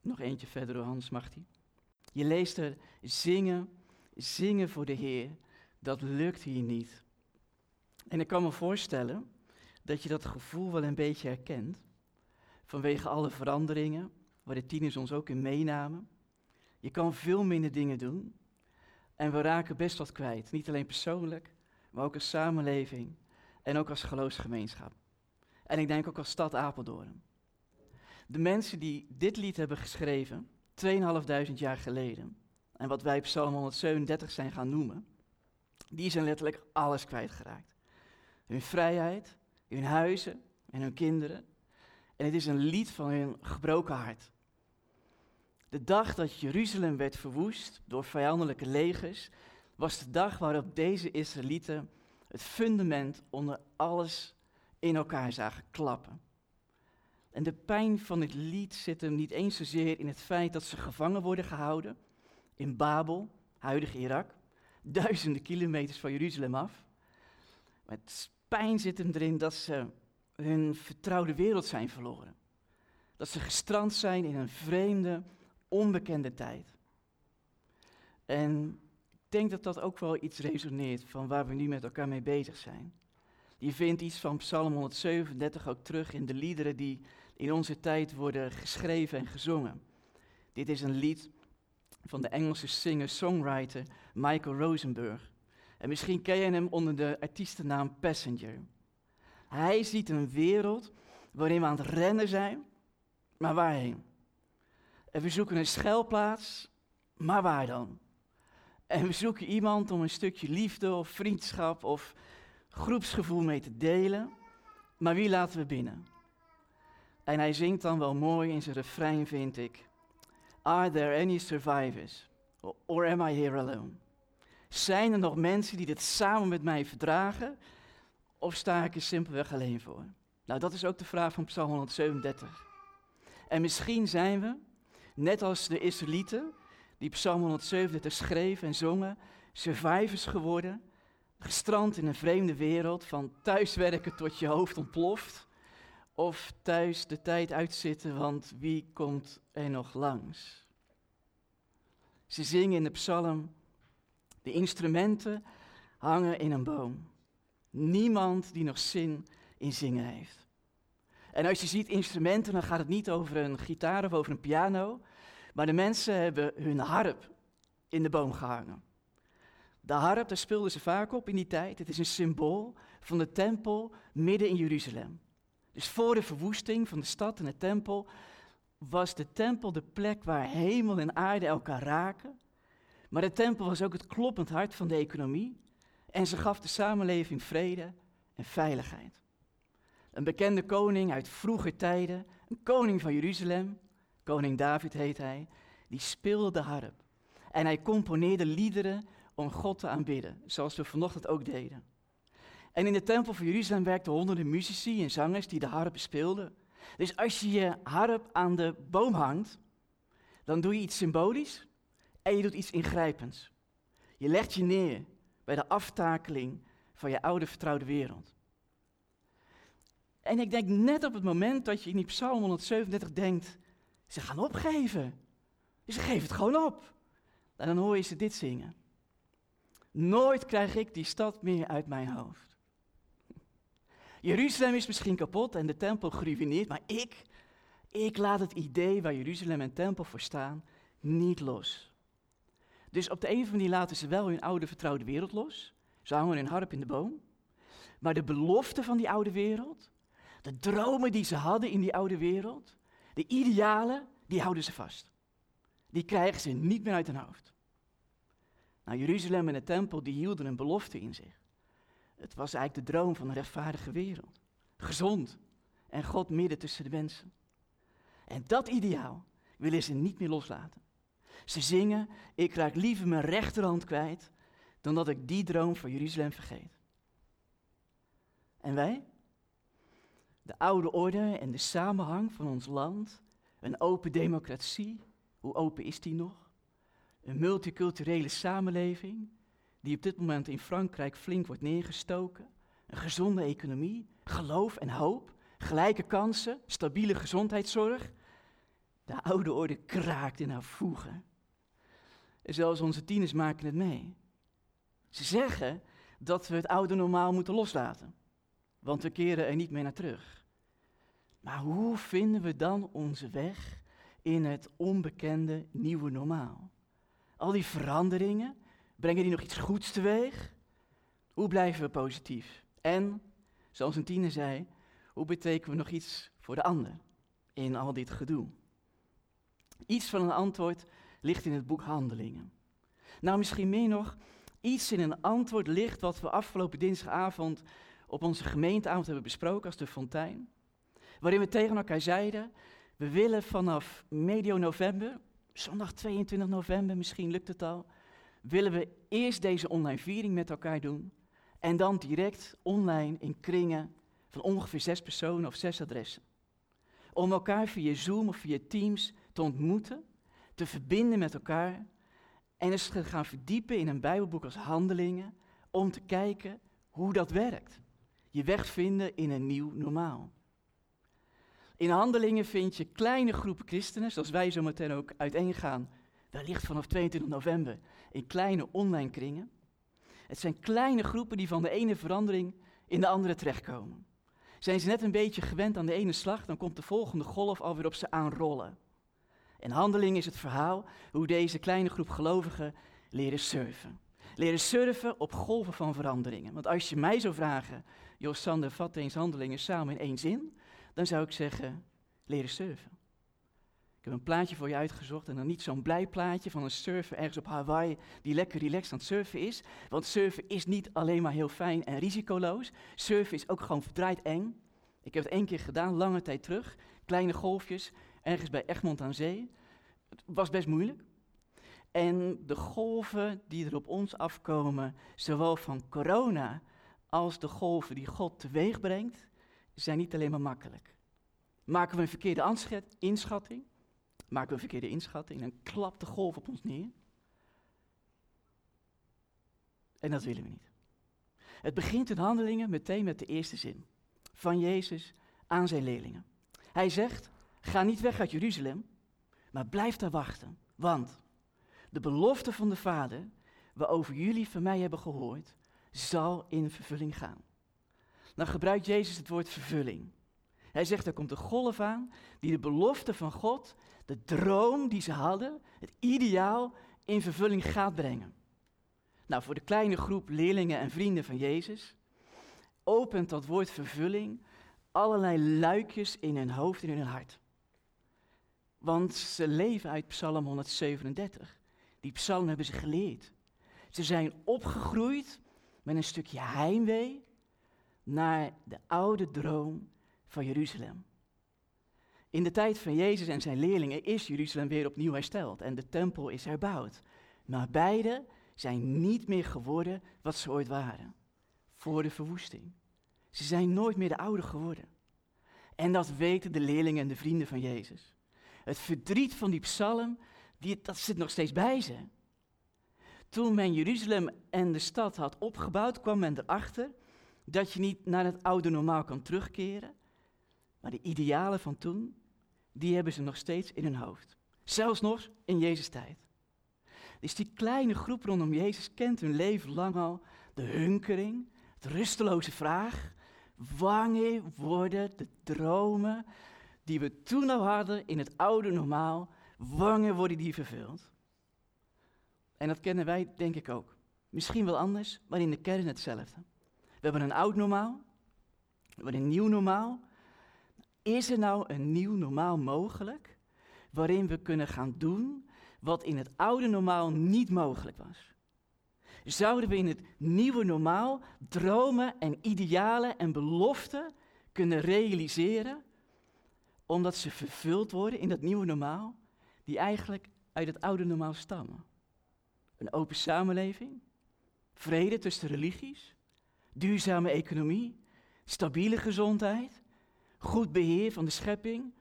nog eentje verder, Hans mag die. Je leest er, zingen, zingen voor de Heer. Dat lukt hier niet. En ik kan me voorstellen dat je dat gevoel wel een beetje herkent. Vanwege alle veranderingen, waar de tieners ons ook in meenamen. Je kan veel minder dingen doen. En we raken best wat kwijt. Niet alleen persoonlijk, maar ook als samenleving en ook als geloofsgemeenschap. En ik denk ook als stad Apeldoorn. De mensen die dit lied hebben geschreven, 2.500 jaar geleden, en wat wij Psalm 137 zijn gaan noemen, die zijn letterlijk alles kwijtgeraakt. Hun vrijheid, hun huizen en hun kinderen. En het is een lied van hun gebroken hart. De dag dat Jeruzalem werd verwoest door vijandelijke legers, was de dag waarop deze Israëlieten het fundament onder alles in elkaar zagen klappen. En de pijn van dit lied zit hem niet eens zozeer in het feit dat ze gevangen worden gehouden in Babel, huidig Irak, duizenden kilometers van Jeruzalem af. Het pijn zit hem erin dat ze hun vertrouwde wereld zijn verloren. Dat ze gestrand zijn in een vreemde, onbekende tijd. En ik denk dat dat ook wel iets resoneert van waar we nu met elkaar mee bezig zijn. Je vindt iets van Psalm 137 ook terug in de liederen die in onze tijd worden geschreven en gezongen. Dit is een lied van de Engelse singer-songwriter Michael Rosenberg. En misschien ken je hem onder de artiestennaam Passenger. Hij ziet een wereld waarin we aan het rennen zijn, maar waarheen? En we zoeken een schuilplaats, maar waar dan? En we zoeken iemand om een stukje liefde of vriendschap of groepsgevoel mee te delen. Maar wie laten we binnen? En hij zingt dan wel mooi in zijn refrein, vind ik. Are there any survivors? Or am I here alone? Zijn er nog mensen die dit samen met mij verdragen? Of sta ik er simpelweg alleen voor? Nou, dat is ook de vraag van Psalm 137. En misschien zijn we, net als de Israëlieten, die Psalm 137 schreven en zongen, survivors geworden, gestrand in een vreemde wereld, van thuiswerken tot je hoofd ontploft, of thuis de tijd uitzitten, want wie komt er nog langs? Ze zingen in de psalm, de instrumenten hangen in een boom. Niemand die nog zin in zingen heeft. En als je ziet instrumenten, dan gaat het niet over een gitaar of over een piano, maar de mensen hebben hun harp in de boom gehangen. De harp, daar speelden ze vaak op in die tijd. Het is een symbool van de tempel midden in Jeruzalem. Dus voor de verwoesting van de stad en de tempel was de tempel de plek waar hemel en aarde elkaar raken. Maar de tempel was ook het kloppend hart van de economie. En ze gaf de samenleving vrede en veiligheid. Een bekende koning uit vroege tijden, een koning van Jeruzalem, koning David heet hij, die speelde de harp. En hij componeerde liederen om God te aanbidden, zoals we vanochtend ook deden. En in de tempel van Jeruzalem werkten honderden muzici en zangers die de harp speelden. Dus als je je harp aan de boom hangt, dan doe je iets symbolisch en je doet iets ingrijpends. Je legt je neer bij de aftakeling van je oude vertrouwde wereld. En ik denk net op het moment dat je in die Psalm 137 denkt, ze gaan opgeven. Ze geven het gewoon op. En dan hoor je ze dit zingen. Nooit krijg ik die stad meer uit mijn hoofd. Jeruzalem is misschien kapot en de tempel geruineerd, maar ik, ik laat het idee waar Jeruzalem en tempel voor staan niet los. Dus op de een of andere manier laten ze wel hun oude vertrouwde wereld los. Ze hangen hun harp in de boom. Maar de belofte van die oude wereld, de dromen die ze hadden in die oude wereld, de idealen, die houden ze vast. Die krijgen ze niet meer uit hun hoofd. Nou, Jeruzalem en de tempel, die hielden een belofte in zich. Het was eigenlijk de droom van een rechtvaardige wereld. Gezond en God midden tussen de mensen. En dat ideaal willen ze niet meer loslaten. Ze zingen, ik raak liever mijn rechterhand kwijt dan dat ik die droom van Jeruzalem vergeet. En wij? De oude orde en de samenhang van ons land, een open democratie, hoe open is die nog? Een multiculturele samenleving, die op dit moment in Frankrijk flink wordt neergestoken. Een gezonde economie, geloof en hoop, gelijke kansen, stabiele gezondheidszorg. De oude orde kraakt in haar voegen. En zelfs onze tieners maken het mee. Ze zeggen dat we het oude normaal moeten loslaten, want we keren er niet meer naar terug. Maar hoe vinden we dan onze weg in het onbekende nieuwe normaal? Al die veranderingen, brengen die nog iets goeds teweeg? Hoe blijven we positief? En, zoals een tiener zei, hoe betekenen we nog iets voor de ander in al dit gedoe? Iets van een antwoord ligt in het boek Handelingen. Nou, misschien meer nog, iets in een antwoord ligt wat we afgelopen dinsdagavond op onze gemeenteavond hebben besproken als de fontein. Waarin we tegen elkaar zeiden, we willen vanaf medio november, zondag 22 november, misschien lukt het al, willen we eerst deze online viering met elkaar doen en dan direct online in kringen van ongeveer zes personen of zes adressen. Om elkaar via Zoom of via Teams te ontmoeten, te verbinden met elkaar en eens te gaan verdiepen in een Bijbelboek als Handelingen om te kijken hoe dat werkt. Je weg vinden in een nieuw normaal. In handelingen vind je kleine groepen christenen, zoals wij zo meteen ook uiteen gaan, wellicht vanaf 22 november, in kleine online kringen. Het zijn kleine groepen die van de ene verandering in de andere terechtkomen. Zijn ze net een beetje gewend aan de ene slag, dan komt de volgende golf alweer op ze aanrollen. In handeling is het verhaal hoe deze kleine groep gelovigen leren surfen. Leren surfen op golven van veranderingen. Want als je mij zou vragen, Jos Sander, vat eens handelingen samen in één zin, dan zou ik zeggen, leren surfen. Ik heb een plaatje voor je uitgezocht en dan niet zo'n blij plaatje van een surfer ergens op Hawaii die lekker relaxed aan het surfen is. Want surfen is niet alleen maar heel fijn en risicoloos. Surfen is ook gewoon verdraaid eng. Ik heb het één keer gedaan, lange tijd terug. Kleine golfjes, ergens bij Egmond aan Zee. Het was best moeilijk. En de golven die er op ons afkomen, zowel van corona als de golven die God teweeg brengt, zijn niet alleen maar makkelijk. Maken we een verkeerde inschatting, maken we een verkeerde inschatting, dan klapt de golf op ons neer. En dat willen we niet. Het begint in handelingen meteen met de eerste zin van Jezus aan zijn leerlingen. Hij zegt, ga niet weg uit Jeruzalem, maar blijf daar wachten, want de belofte van de Vader, waarover jullie van mij hebben gehoord, zal in vervulling gaan. Dan gebruikt Jezus het woord vervulling. Hij zegt, er komt een golf aan die de belofte van God, de droom die ze hadden, het ideaal, in vervulling gaat brengen. Nou, voor de kleine groep leerlingen en vrienden van Jezus opent dat woord vervulling allerlei luikjes in hun hoofd en in hun hart. Want ze leven uit Psalm 137. Die psalm hebben ze geleerd. Ze zijn opgegroeid met een stukje heimwee naar de oude droom van Jeruzalem. In de tijd van Jezus en zijn leerlingen is Jeruzalem weer opnieuw hersteld en de tempel is herbouwd. Maar beide zijn niet meer geworden wat ze ooit waren, voor de verwoesting. Ze zijn nooit meer de oude geworden. En dat weten de leerlingen en de vrienden van Jezus. Het verdriet van die psalm, die, dat zit nog steeds bij ze. Toen men Jeruzalem en de stad had opgebouwd, kwam men erachter dat je niet naar het oude normaal kan terugkeren. Maar de idealen van toen, die hebben ze nog steeds in hun hoofd. Zelfs nog in Jezus' tijd. Dus die kleine groep rondom Jezus kent hun leven lang al de hunkering, het rusteloze vraag. Wanneer worden de dromen die we toen al hadden in het oude normaal, wanneer worden die vervuld? En dat kennen wij denk ik ook. Misschien wel anders, maar in de kern hetzelfde. We hebben een oud normaal, we hebben een nieuw normaal. Is er nou een nieuw normaal mogelijk waarin we kunnen gaan doen wat in het oude normaal niet mogelijk was? Zouden we in het nieuwe normaal dromen en idealen en beloften kunnen realiseren, omdat ze vervuld worden in dat nieuwe normaal, die eigenlijk uit het oude normaal stammen? Een open samenleving, vrede tussen religies, duurzame economie, stabiele gezondheid, goed beheer van de schepping,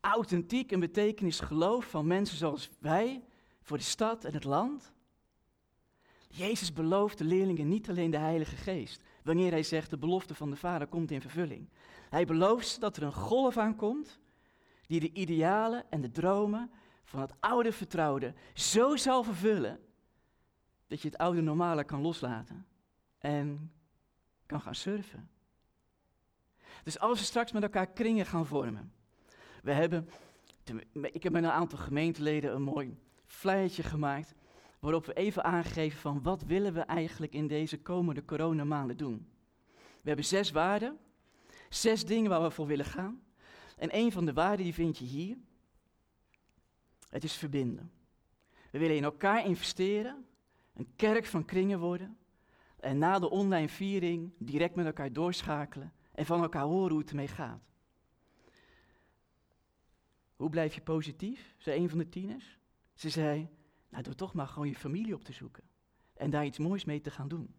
authentiek en betekenis geloof van mensen zoals wij voor de stad en het land. Jezus belooft de leerlingen niet alleen de Heilige Geest, wanneer hij zegt de belofte van de Vader komt in vervulling. Hij belooft dat er een golf aankomt die de idealen en de dromen van het oude vertrouwde zo zal vervullen dat je het oude normale kan loslaten en kan gaan surfen. Dus als we straks met elkaar kringen gaan vormen. We hebben, ik heb met een aantal gemeenteleden een mooi flyertje gemaakt waarop we even aangeven van wat willen we eigenlijk in deze komende coronamaanden doen. We hebben zes waarden, zes dingen waar we voor willen gaan. En een van de waarden die vind je hier. Het is verbinden. We willen in elkaar investeren, een kerk van kringen worden en na de online viering direct met elkaar doorschakelen en van elkaar horen hoe het ermee gaat. Hoe blijf je positief? zei een van de tieners. Ze zei, nou door toch maar gewoon je familie op te zoeken en daar iets moois mee te gaan doen.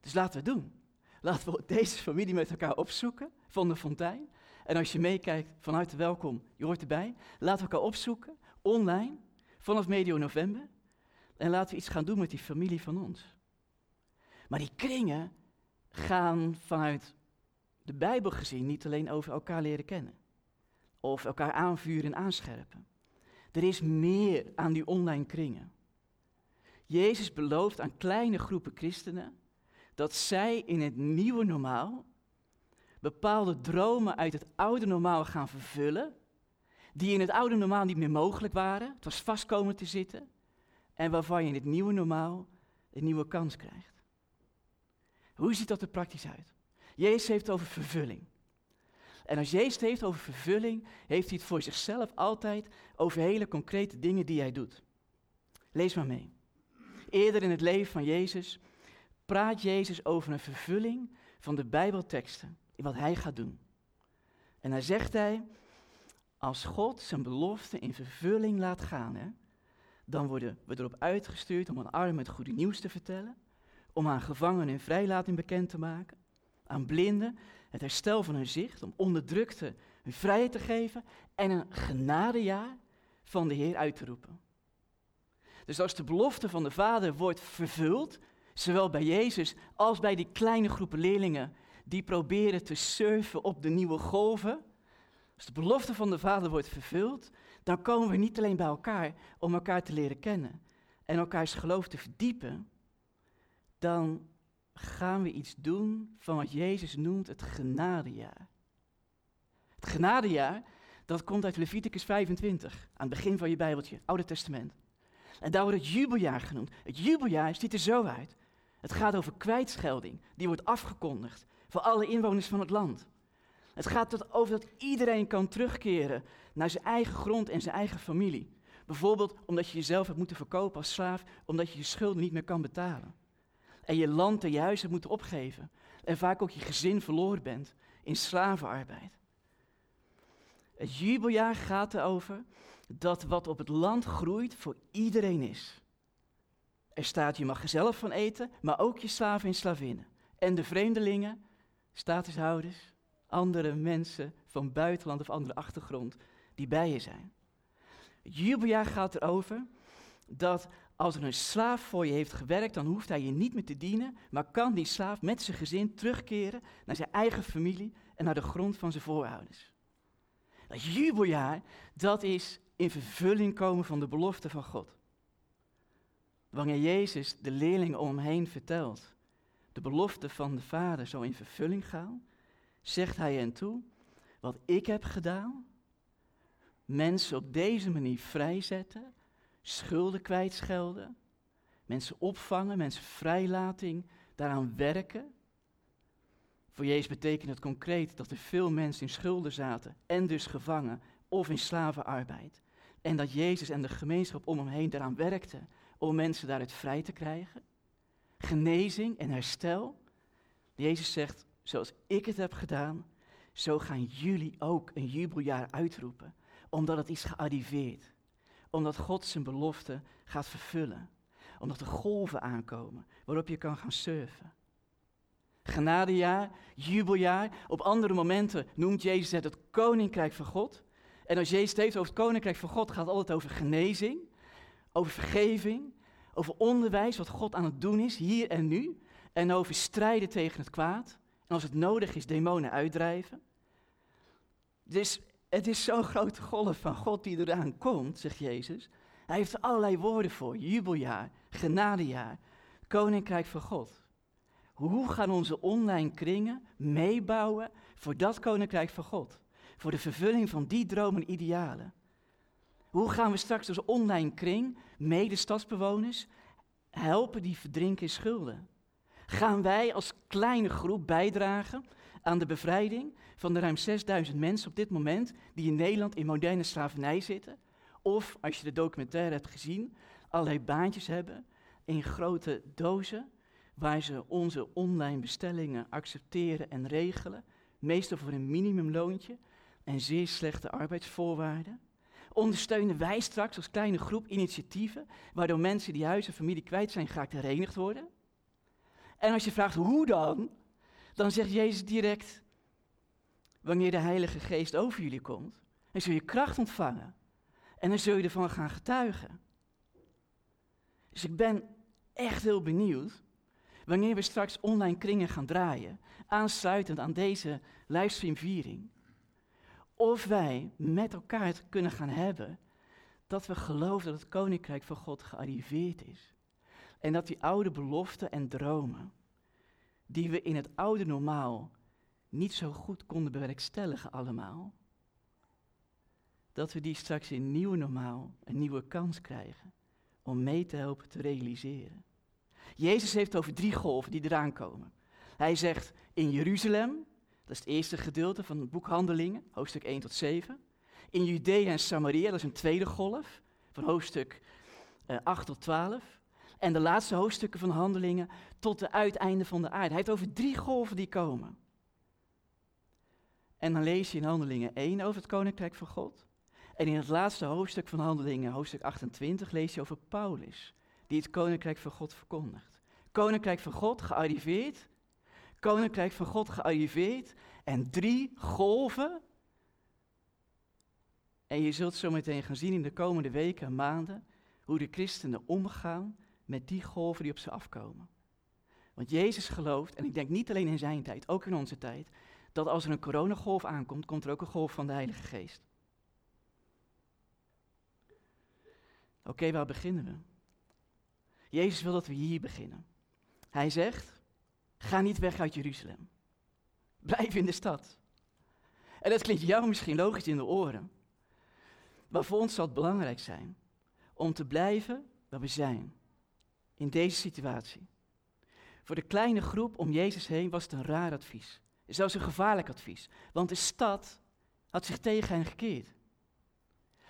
Dus laten we het doen. Laten we deze familie met elkaar opzoeken van de fontein. En als je meekijkt, van harte welkom, je hoort erbij. Laten we elkaar opzoeken, online, vanaf medio november. En laten we iets gaan doen met die familie van ons. Maar die kringen gaan vanuit de Bijbel gezien niet alleen over elkaar leren kennen. Of elkaar aanvuren en aanscherpen. Er is meer aan die online kringen. Jezus belooft aan kleine groepen christenen dat zij in het nieuwe normaal bepaalde dromen uit het oude normaal gaan vervullen, die in het oude normaal niet meer mogelijk waren, het was vast komen te zitten, en waarvan je in het nieuwe normaal een nieuwe kans krijgt. Hoe ziet dat er praktisch uit? Jezus heeft over vervulling. En als Jezus heeft over vervulling, heeft hij het voor zichzelf altijd over hele concrete dingen die hij doet. Lees maar mee. Eerder in het leven van Jezus praat Jezus over een vervulling van de Bijbelteksten, in wat hij gaat doen. En daar zegt hij, als God zijn belofte in vervulling laat gaan, dan worden we erop uitgestuurd om aan armen het goede nieuws te vertellen, om aan gevangenen vrijlating bekend te maken, aan blinden het herstel van hun zicht, om onderdrukten hun vrijheid te geven en een genadejaar van de Heer uit te roepen. Dus als de belofte van de Vader wordt vervuld, zowel bij Jezus als bij die kleine groepen leerlingen die proberen te surfen op de nieuwe golven, als de belofte van de Vader wordt vervuld, dan komen we niet alleen bij elkaar om elkaar te leren kennen en elkaars geloof te verdiepen, dan gaan we iets doen van wat Jezus noemt het genadejaar. Het genadejaar, dat komt uit Leviticus 25, aan het begin van je Bijbeltje, Oude Testament. En daar wordt het jubeljaar genoemd. Het jubeljaar ziet er zo uit. Het gaat over kwijtschelding, die wordt afgekondigd voor alle inwoners van het land. Het gaat over dat iedereen kan terugkeren naar zijn eigen grond en zijn eigen familie. Bijvoorbeeld omdat je jezelf hebt moeten verkopen als slaaf, omdat je je schulden niet meer kan betalen. En je land en je huis moeten opgeven. En vaak ook je gezin verloren bent in slavenarbeid. Het jubeljaar gaat erover dat wat op het land groeit voor iedereen is. Er staat, je mag er zelf van eten, maar ook je slaven en slavinnen. En de vreemdelingen, statushouders, andere mensen van buitenland of andere achtergrond die bij je zijn. Het jubeljaar gaat erover dat als er een slaaf voor je heeft gewerkt, dan hoeft hij je niet meer te dienen, maar kan die slaaf met zijn gezin terugkeren naar zijn eigen familie en naar de grond van zijn voorouders. Dat jubeljaar, dat is in vervulling komen van de belofte van God. Wanneer Jezus de leerlingen om hem heen vertelt, de belofte van de Vader zal in vervulling gaan, zegt hij hen toe, wat ik heb gedaan, mensen op deze manier vrijzetten, schulden kwijtschelden, mensen opvangen, mensen vrijlating, daaraan werken. Voor Jezus betekent het concreet dat er veel mensen in schulden zaten en dus gevangen of in slavenarbeid. En dat Jezus en de gemeenschap om hem heen daaraan werkten om mensen daaruit vrij te krijgen. Genezing en herstel. Jezus zegt, zoals ik het heb gedaan, zo gaan jullie ook een jubeljaar uitroepen, omdat het is gearriveerd. Omdat God zijn belofte gaat vervullen. Omdat er golven aankomen waarop je kan gaan surfen. Genadejaar, jubeljaar. Op andere momenten noemt Jezus het het koninkrijk van God. En als Jezus het heeft over het koninkrijk van God, gaat het altijd over genezing, over vergeving, over onderwijs, wat God aan het doen is, hier en nu. En over strijden tegen het kwaad. En als het nodig is, demonen uitdrijven. Dus het is zo'n grote golf van God die eraan komt, zegt Jezus. Hij heeft er allerlei woorden voor. Jubeljaar, genadejaar, koninkrijk van God. Hoe gaan onze online kringen meebouwen voor dat koninkrijk van God? Voor de vervulling van die dromen en idealen. Hoe gaan we straks als online kring, mede stadsbewoners, helpen die verdrinken in schulden? Gaan wij als kleine groep bijdragen aan de bevrijding van de ruim 6000 mensen op dit moment die in Nederland in moderne slavernij zitten? Of, als je de documentaire hebt gezien, allerlei baantjes hebben in grote dozen waar ze onze online bestellingen accepteren en regelen, meestal voor een minimumloontje en zeer slechte arbeidsvoorwaarden. Ondersteunen wij straks als kleine groep initiatieven waardoor mensen die huis en familie kwijt zijn graag herenigd worden? En als je vraagt hoe dan, dan zegt Jezus direct, wanneer de Heilige Geest over jullie komt, dan zul je kracht ontvangen en dan zul je ervan gaan getuigen. Dus ik ben echt heel benieuwd wanneer we straks online kringen gaan draaien, aansluitend aan deze livestreamviering, of wij met elkaar het kunnen gaan hebben dat we geloven dat het koninkrijk van God gearriveerd is. En dat die oude beloften en dromen, die we in het oude normaal niet zo goed konden bewerkstelligen allemaal, dat we die straks in nieuwe normaal een nieuwe kans krijgen om mee te helpen te realiseren. Jezus heeft over drie golven die eraan komen. Hij zegt in Jeruzalem, Dat is het eerste gedeelte van het boek Handelingen, hoofdstuk 1 tot 7. In Judea en Samaria, dat is een tweede golf, van hoofdstuk eh, 8 tot 12. En de laatste hoofdstukken van Handelingen tot de uiteinde van de aarde. Hij heeft over drie golven die komen. En dan lees je in Handelingen 1 over het Koninkrijk van God. En in het laatste hoofdstuk van Handelingen, hoofdstuk 28, lees je over Paulus, die het Koninkrijk van God verkondigt. Koninkrijk van God gearriveerd, Koninkrijk van God gearriveerd en drie golven. En je zult zo meteen gaan zien in de komende weken en maanden hoe de christenen omgaan met die golven die op ze afkomen. Want Jezus gelooft, en ik denk niet alleen in zijn tijd, ook in onze tijd, dat als er een coronagolf aankomt, komt er ook een golf van de Heilige Geest. Oké, waar beginnen we? Jezus wil dat we hier beginnen. Hij zegt, ga niet weg uit Jeruzalem. Blijf in de stad. En dat klinkt jou misschien logisch in de oren. Maar voor ons zal het belangrijk zijn om te blijven waar we zijn. In deze situatie. Voor de kleine groep om Jezus heen was het een raar advies. Zelfs een gevaarlijk advies. Want de stad had zich tegen hen gekeerd.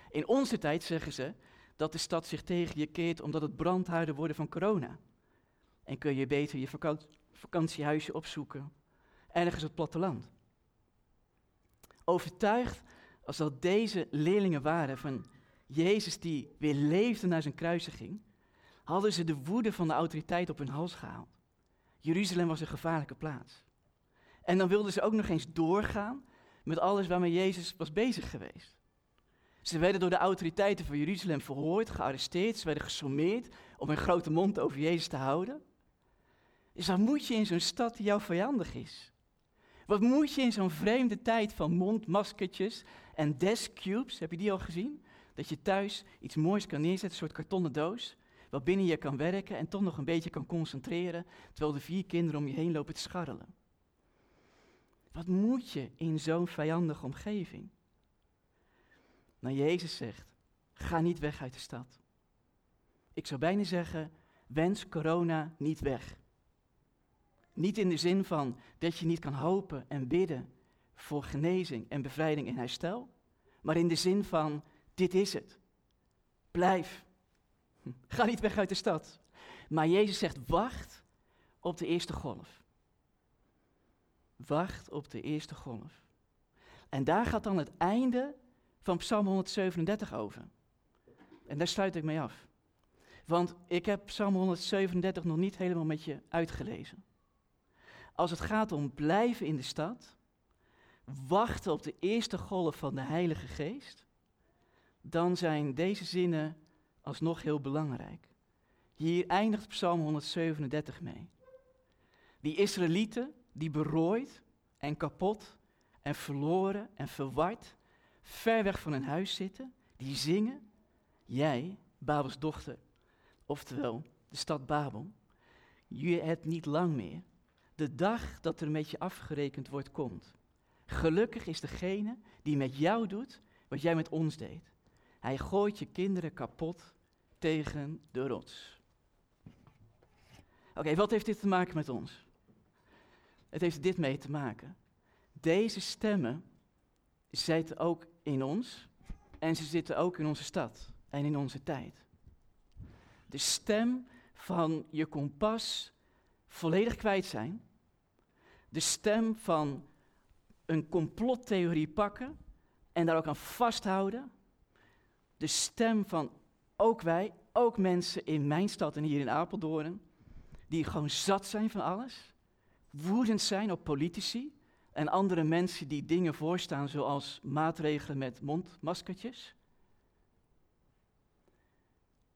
In onze tijd zeggen ze dat de stad zich tegen je keert omdat het brandhaarden worden van corona. En kun je beter je vakantiehuisje opzoeken ergens op het platteland. Overtuigd als dat deze leerlingen waren van Jezus die weer leefde naar zijn kruisiging, hadden ze de woede van de autoriteit op hun hals gehaald. Jeruzalem was een gevaarlijke plaats. En dan wilden ze ook nog eens doorgaan met alles waarmee Jezus was bezig geweest. Ze werden door de autoriteiten van Jeruzalem verhoord, gearresteerd, ze werden gesommeerd om een grote mond over Jezus te houden. Dus wat moet je in zo'n stad die jou vijandig is? Wat moet je in zo'n vreemde tijd van mondmaskertjes en deskcubes, heb je die al gezien? Dat je thuis iets moois kan neerzetten, een soort kartonnen doos, wat binnen je kan werken en toch nog een beetje kan concentreren, terwijl de vier kinderen om je heen lopen te scharrelen. Wat moet je in zo'n vijandige omgeving? Nou, Jezus zegt, ga niet weg uit de stad. Ik zou bijna zeggen, wens corona niet weg. Niet in de zin van dat je niet kan hopen en bidden voor genezing en bevrijding en herstel, maar in de zin van, dit is het. Blijf. [laughs] Ga niet weg uit de stad. Maar Jezus zegt, wacht op de eerste golf. Wacht op de eerste golf. En daar gaat dan het einde van Psalm 137 over. En daar sluit ik mee af. Want ik heb Psalm 137 nog niet helemaal met je uitgelezen. Als het gaat om blijven in de stad, wachten op de eerste golf van de Heilige Geest, dan zijn deze zinnen alsnog heel belangrijk. Hier eindigt Psalm 137 mee. Die Israëlieten die berooid en kapot en verloren en verward ver weg van hun huis zitten, die zingen, jij, Babels dochter, oftewel de stad Babel, je hebt niet lang meer. De dag dat er met je afgerekend wordt, komt. Gelukkig is degene die met jou doet wat jij met ons deed. Hij gooit je kinderen kapot tegen de rots. Oké, wat heeft dit te maken met ons? Het heeft dit mee te maken. Deze stemmen zitten ook in ons en ze zitten ook in onze stad en in onze tijd. De stem van je kompas volledig kwijt zijn. De stem van een complottheorie pakken en daar ook aan vasthouden. De stem van ook wij, ook mensen in mijn stad en hier in Apeldoorn, die gewoon zat zijn van alles, woedend zijn op politici, en andere mensen die dingen voorstaan zoals maatregelen met mondmaskertjes.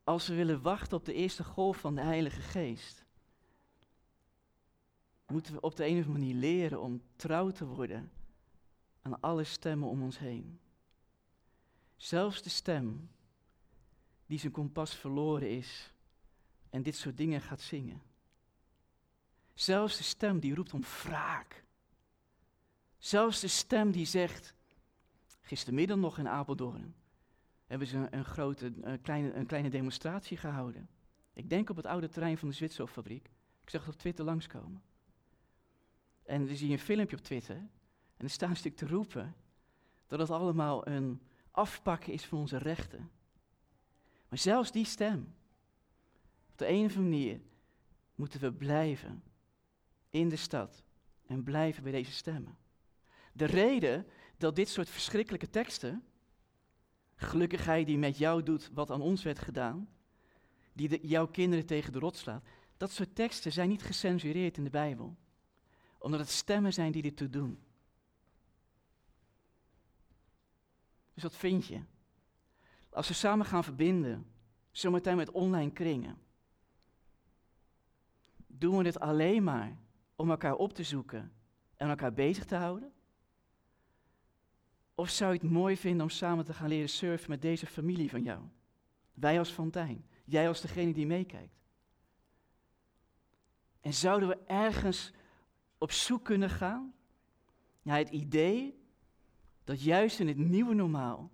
Als we willen wachten op de eerste golf van de Heilige Geest, moeten we op de een of andere manier leren om trouw te worden aan alle stemmen om ons heen. Zelfs de stem die zijn kompas verloren is en dit soort dingen gaat zingen. Zelfs de stem die roept om wraak. Zelfs de stem die zegt, gistermiddag nog in Apeldoorn, hebben ze een, grote, een kleine, een kleine demonstratie gehouden. Ik denk op het oude terrein van de Zwitserfabriek. Ik zag het op Twitter langskomen. En dan zie je een filmpje op Twitter En er staat een stuk te roepen dat het allemaal een afpakken is van onze rechten. Maar zelfs die stem, op de een of andere manier, moeten we blijven in de stad en blijven bij deze stemmen. De reden dat dit soort verschrikkelijke teksten, gelukkig hij die met jou doet wat aan ons werd gedaan, die de, jouw kinderen tegen de rot slaat, dat soort teksten zijn niet gecensureerd in de Bijbel. Omdat het stemmen zijn die dit toe doen. Dus wat vind je? Als we samen gaan verbinden, zometeen met online kringen, doen we dit alleen maar om elkaar op te zoeken en elkaar bezig te houden? Of zou je het mooi vinden om samen te gaan leren surfen met deze familie van jou? Wij als Fontijn, jij als degene die meekijkt. En zouden we ergens op zoek kunnen gaan naar het idee dat juist in het nieuwe normaal,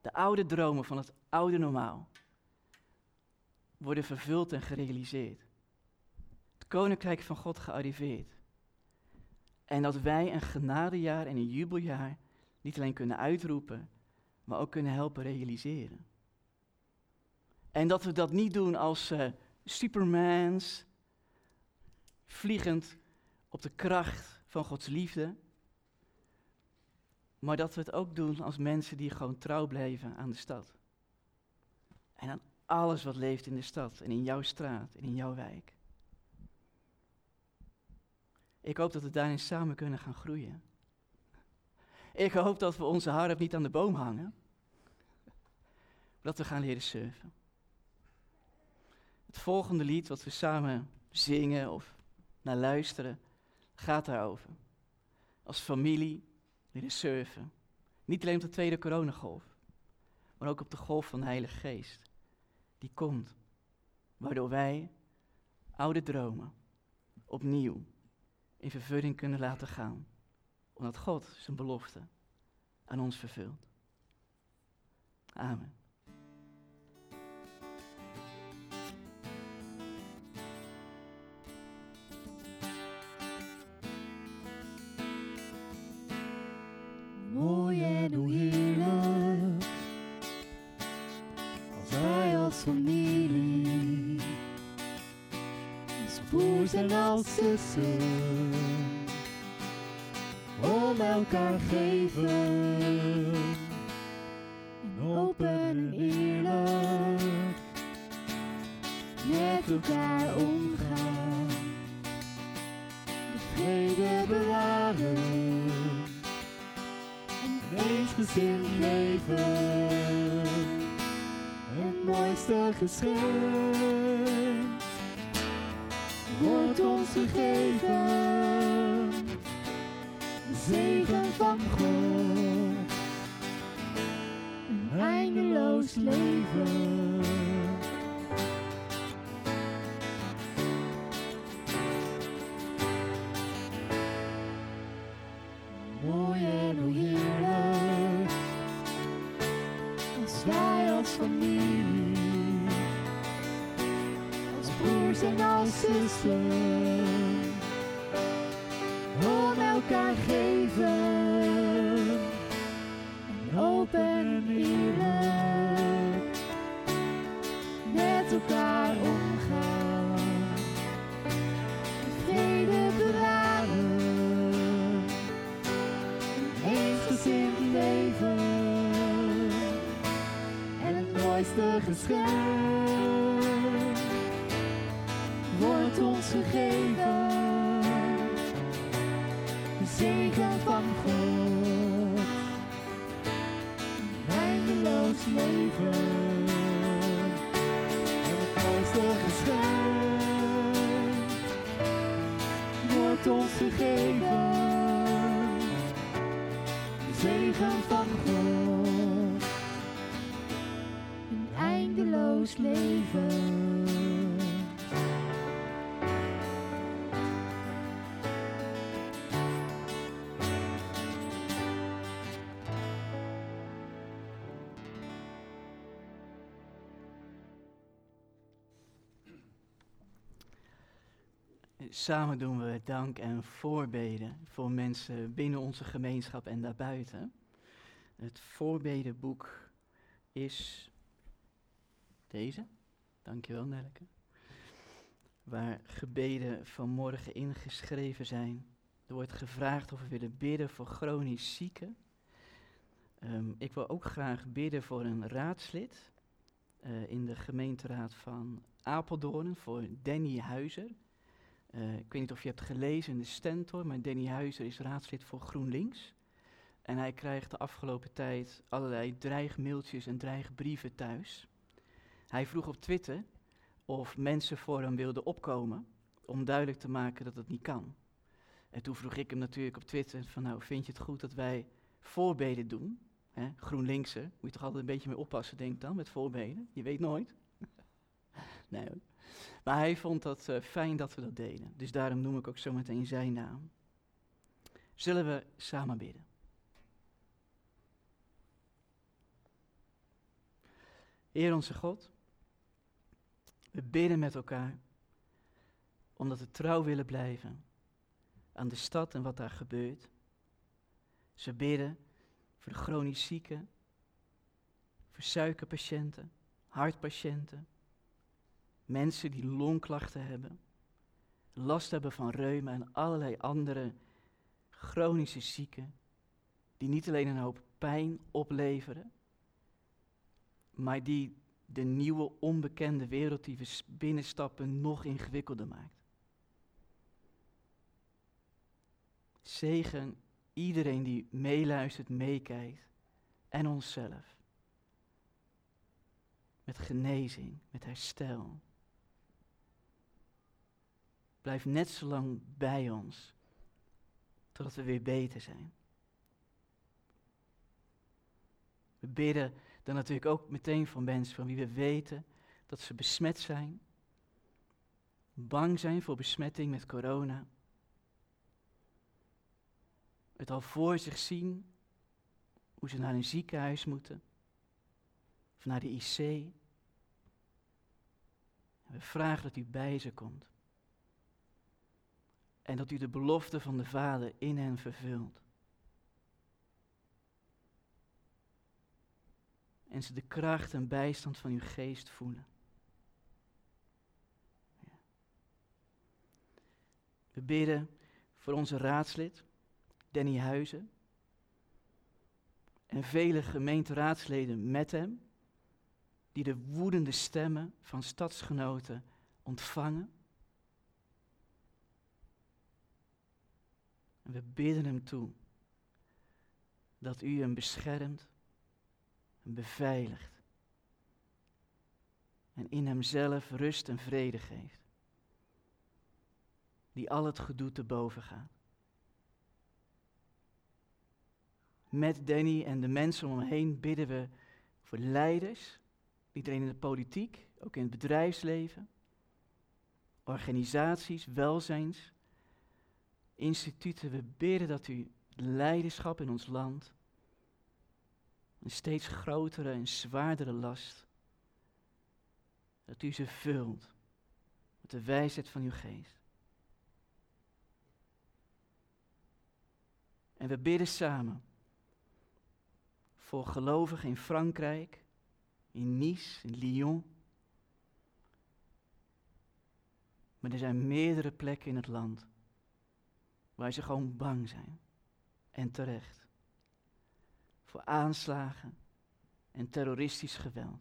de oude dromen van het oude normaal, worden vervuld en gerealiseerd. Het koninkrijk van God gearriveerd. En dat wij een genadejaar en een jubeljaar niet alleen kunnen uitroepen, maar ook kunnen helpen realiseren. En dat we dat niet doen als uh, supermans, vliegend op de kracht van Gods liefde, maar dat we het ook doen als mensen die gewoon trouw blijven aan de stad. En aan alles wat leeft in de stad en in jouw straat en in jouw wijk. Ik hoop dat we daarin samen kunnen gaan groeien. Ik hoop dat we onze harp niet aan de boom hangen, dat we gaan leren surfen. Het volgende lied wat we samen zingen of naar luisteren, gaat daarover. Als familie leren surfen. Niet alleen op de tweede coronagolf, maar ook op de golf van de Heilige Geest. Die komt, waardoor wij oude dromen opnieuw in vervulling kunnen laten gaan. Omdat God zijn belofte aan ons vervult. Amen. Om elkaar geven. Geschenk wordt ons gegeven. De zegen van God, eindeloos leven. En het mooiste geschenk wordt ons gegeven zegen van God, leven. Samen doen we dank en voorbeden voor mensen binnen onze gemeenschap en daarbuiten. Het voorbedenboek is deze. Dankjewel, Nelke. Waar gebeden vanmorgen ingeschreven zijn. Er wordt gevraagd of we willen bidden voor chronisch zieken. Ehm, ik wil ook graag bidden voor een raadslid eh, in de gemeenteraad van Apeldoorn, voor Danny Huizer. Eh, ik weet niet of je hebt gelezen in de Stentor, maar Danny Huizer is raadslid voor GroenLinks. En hij krijgt de afgelopen tijd allerlei dreigmailtjes en dreigbrieven thuis. Hij vroeg op Twitter of mensen voor hem wilden opkomen om duidelijk te maken dat het niet kan. En toen vroeg ik hem natuurlijk op Twitter van nou, vind je het goed dat wij voorbeden doen? Hè, GroenLinkse, moet je toch altijd een beetje mee oppassen, denk dan, met voorbeden. Je weet nooit. [laughs] nee hoor. Maar hij vond dat uh, fijn dat we dat deden. Dus daarom noem ik ook zometeen zijn naam. Zullen we samen bidden? Heer onze God, we bidden met elkaar omdat we trouw willen blijven aan de stad en wat daar gebeurt. Ze bidden voor de chronisch zieken, voor suikerpatiënten, hartpatiënten, mensen die longklachten hebben, last hebben van reuma en allerlei andere chronische zieken, die niet alleen een hoop pijn opleveren, maar die de nieuwe onbekende wereld die we binnenstappen nog ingewikkelder maakt. Zegen iedereen die meeluistert, meekijkt en onszelf. Met genezing, met herstel. Blijf net zo lang bij ons, totdat we weer beter zijn. We bidden dan natuurlijk ook meteen voor mensen van wie we weten dat ze besmet zijn, bang zijn voor besmetting met corona, het al voor zich zien hoe ze naar een ziekenhuis moeten of naar de IC. We vragen dat u bij ze komt en dat u de belofte van de Vader in hen vervult. En ze de kracht en bijstand van uw geest voelen. We bidden voor onze raadslid, Danny Huizen, en vele gemeenteraadsleden met hem, die de woedende stemmen van stadsgenoten ontvangen. En we bidden hem toe dat u hem beschermt beveiligt. En in hemzelf rust en vrede geeft. Die al het gedoe te boven gaat. Met Danny en de mensen om hem heen bidden we voor leiders, iedereen in de politiek, ook in het bedrijfsleven, organisaties, welzijns, instituten. We bidden dat u leiderschap in ons land een steeds grotere en zwaardere last. Dat u ze vult met de wijsheid van uw geest. En we bidden samen voor gelovigen in Frankrijk, in Nice, in Lyon. Maar er zijn meerdere plekken in het land waar ze gewoon bang zijn. En terecht voor aanslagen en terroristisch geweld.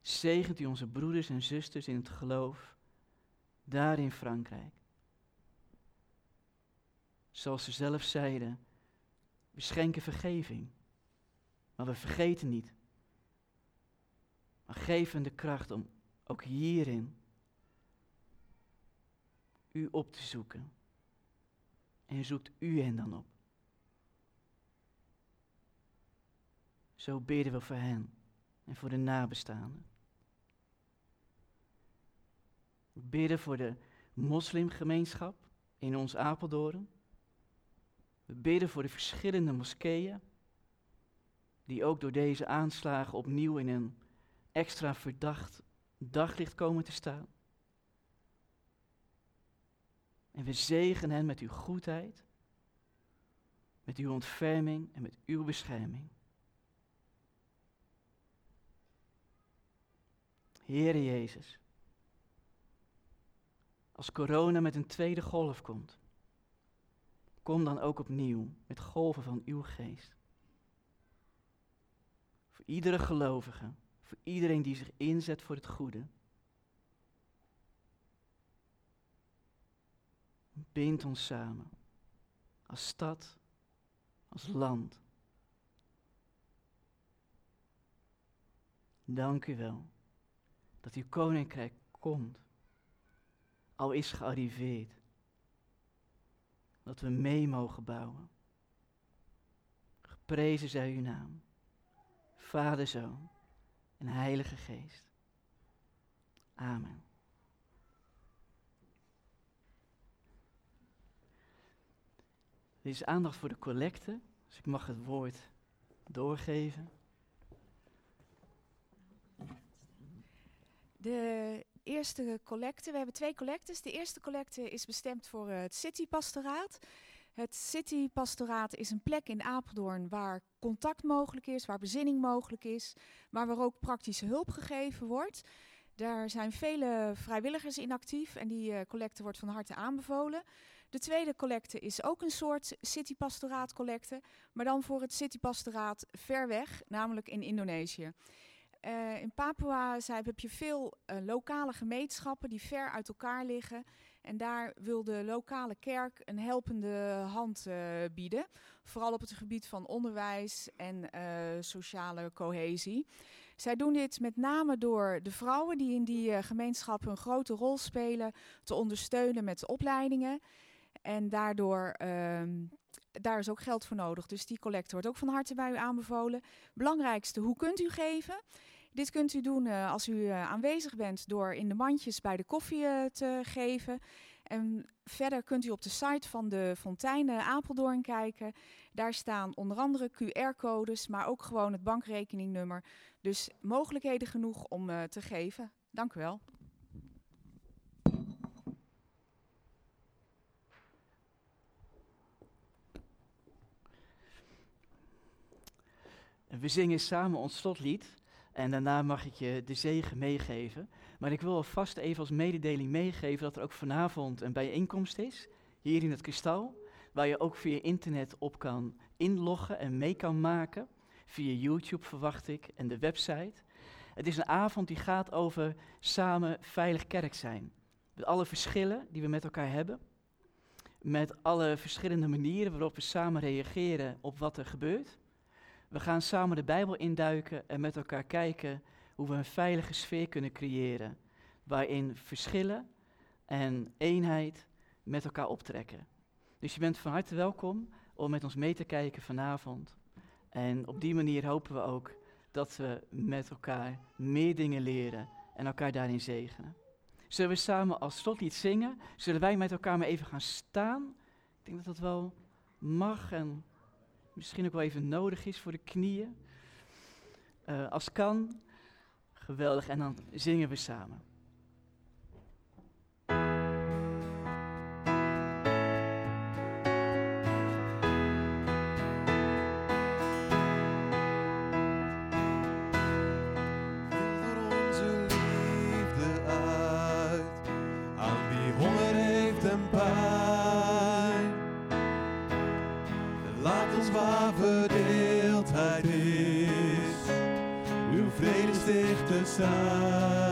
Zegent u onze broeders en zusters in het geloof, daar in Frankrijk. Zoals ze zelf zeiden, we schenken vergeving, maar we vergeten niet. Maar geven de kracht om ook hierin u op te zoeken. En zoekt u hen dan op. Zo bidden we voor hen en voor de nabestaanden. We bidden voor de moslimgemeenschap in ons Apeldoorn. We bidden voor de verschillende moskeeën die ook door deze aanslagen opnieuw in een extra verdacht daglicht komen te staan. En we zegenen hen met uw goedheid, met uw ontferming en met uw bescherming. Heere Jezus, als corona met een tweede golf komt, kom dan ook opnieuw met golven van uw geest. Voor iedere gelovige, voor iedereen die zich inzet voor het goede. Bind ons samen, als stad, als land. Dank u wel dat uw koninkrijk komt, al is gearriveerd. Dat we mee mogen bouwen. Geprezen zij uw naam, Vader, Zoon en Heilige Geest. Amen. Er is aandacht voor de collecte, dus ik mag het woord doorgeven. De eerste collecte, we hebben twee collectes. De eerste collecte is bestemd voor het Citypastoraat. Het Citypastoraat is een plek in Apeldoorn waar contact mogelijk is, waar bezinning mogelijk is, maar waar ook praktische hulp gegeven wordt. Daar zijn vele vrijwilligers in actief en die uh, collecte wordt van harte aanbevolen. De tweede collecte is ook een soort citypastoraat collecte, maar dan voor het citypastoraat ver weg, namelijk in Indonesië. Uh, in Papua heb je veel uh, lokale gemeenschappen die ver uit elkaar liggen. En daar wil de lokale kerk een helpende hand uh, bieden. Vooral op het gebied van onderwijs en sociale cohesie. Zij doen dit met name door de vrouwen die in die gemeenschappen een grote rol spelen te ondersteunen met opleidingen. En daardoor ehm, daar is ook geld voor nodig. Dus die collecte wordt ook van harte bij u aanbevolen. Belangrijkste, hoe kunt u geven? Dit kunt u doen uh, als u uh, aanwezig bent door in de mandjes bij de koffie uh, te geven. En verder kunt u op de site van de Fonteinen Apeldoorn kijken. Daar staan onder andere QR-codes, maar ook gewoon het bankrekeningnummer. Dus mogelijkheden genoeg om te geven. Dank u wel. We zingen samen ons slotlied. En daarna mag ik je de zegen meegeven. Maar ik wil alvast even als mededeling meegeven dat er ook vanavond een bijeenkomst is. Hier in het kristal. Waar je ook via internet op kan inloggen en mee kan maken. Via YouTube verwacht ik en de website. Het is een avond die gaat over samen veilig kerk zijn. Met alle verschillen die we met elkaar hebben. Met alle verschillende manieren waarop we samen reageren op wat er gebeurt. We gaan samen de Bijbel induiken en met elkaar kijken hoe we een veilige sfeer kunnen creëren. Waarin verschillen en eenheid met elkaar optrekken. Dus je bent van harte welkom om met ons mee te kijken vanavond. En op die manier hopen we ook dat we met elkaar meer dingen leren en elkaar daarin zegenen. Zullen we samen als slotlied zingen? Zullen wij met elkaar maar even gaan staan? Ik denk dat dat wel mag en misschien ook wel even nodig is voor de knieën. Uh, als kan, geweldig. En dan zingen we samen. Zijn.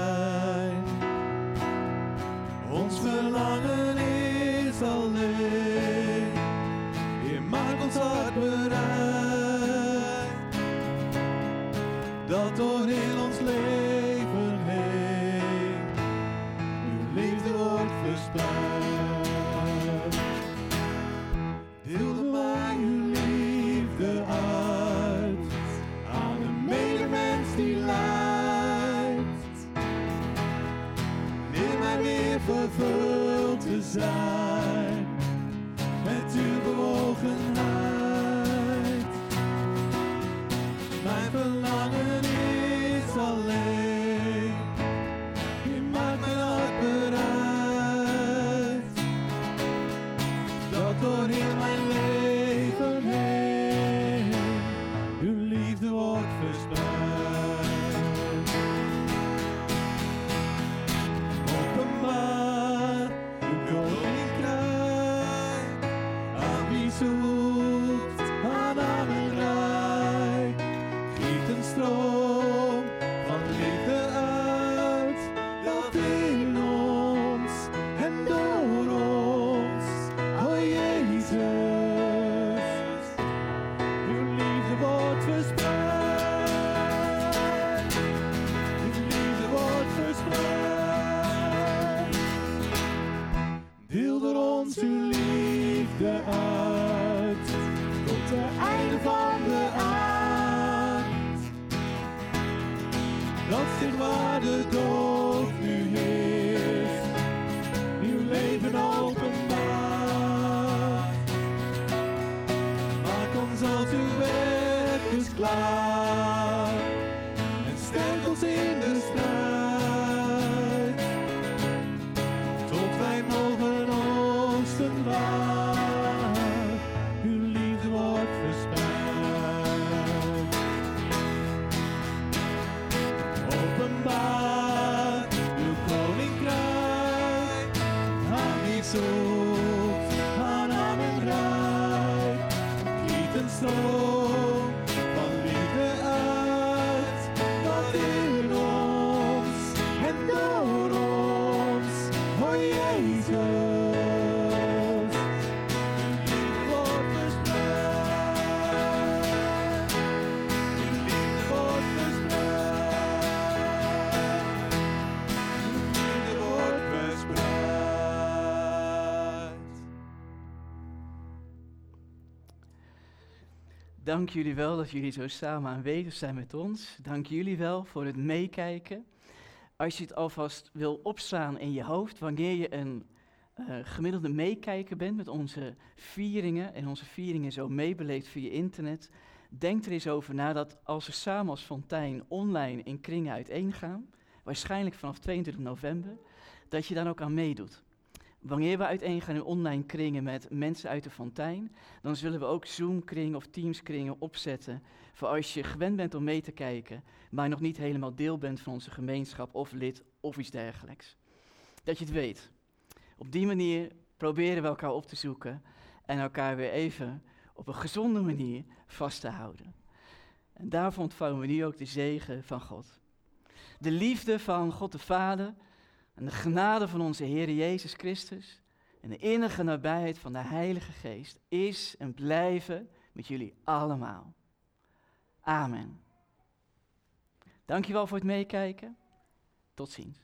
En sterk ons in de strijd. Tot wij mogen oogsten waar. Uw liefde wordt verspreid. Openbaar uw koninkrijk. Aan wie zoekt, aan arm en rijk. Een Dank jullie wel dat jullie zo samen aanwezig zijn met ons. Dank jullie wel voor het meekijken. Als je het alvast wil opslaan in je hoofd, wanneer je een eh, gemiddelde meekijker bent met onze vieringen en onze vieringen zo meebeleefd via internet, denk er eens over na dat als we samen als Fontijn online in kringen uiteen gaan, waarschijnlijk vanaf 22 november, dat je dan ook aan meedoet. Wanneer we uiteen gaan in online kringen met mensen uit de Fontijn, dan zullen we ook Zoom-kringen of Teams-kringen opzetten voor als je gewend bent om mee te kijken, maar nog niet helemaal deel bent van onze gemeenschap of lid of iets dergelijks. Dat je het weet. Op die manier proberen we elkaar op te zoeken en elkaar weer even op een gezonde manier vast te houden. En daarvoor ontvangen we nu ook de zegen van God. De liefde van God de Vader en de genade van onze Heer Jezus Christus en de innige nabijheid van de Heilige Geest is en blijven met jullie allemaal. Amen. Dankjewel voor het meekijken. Tot ziens.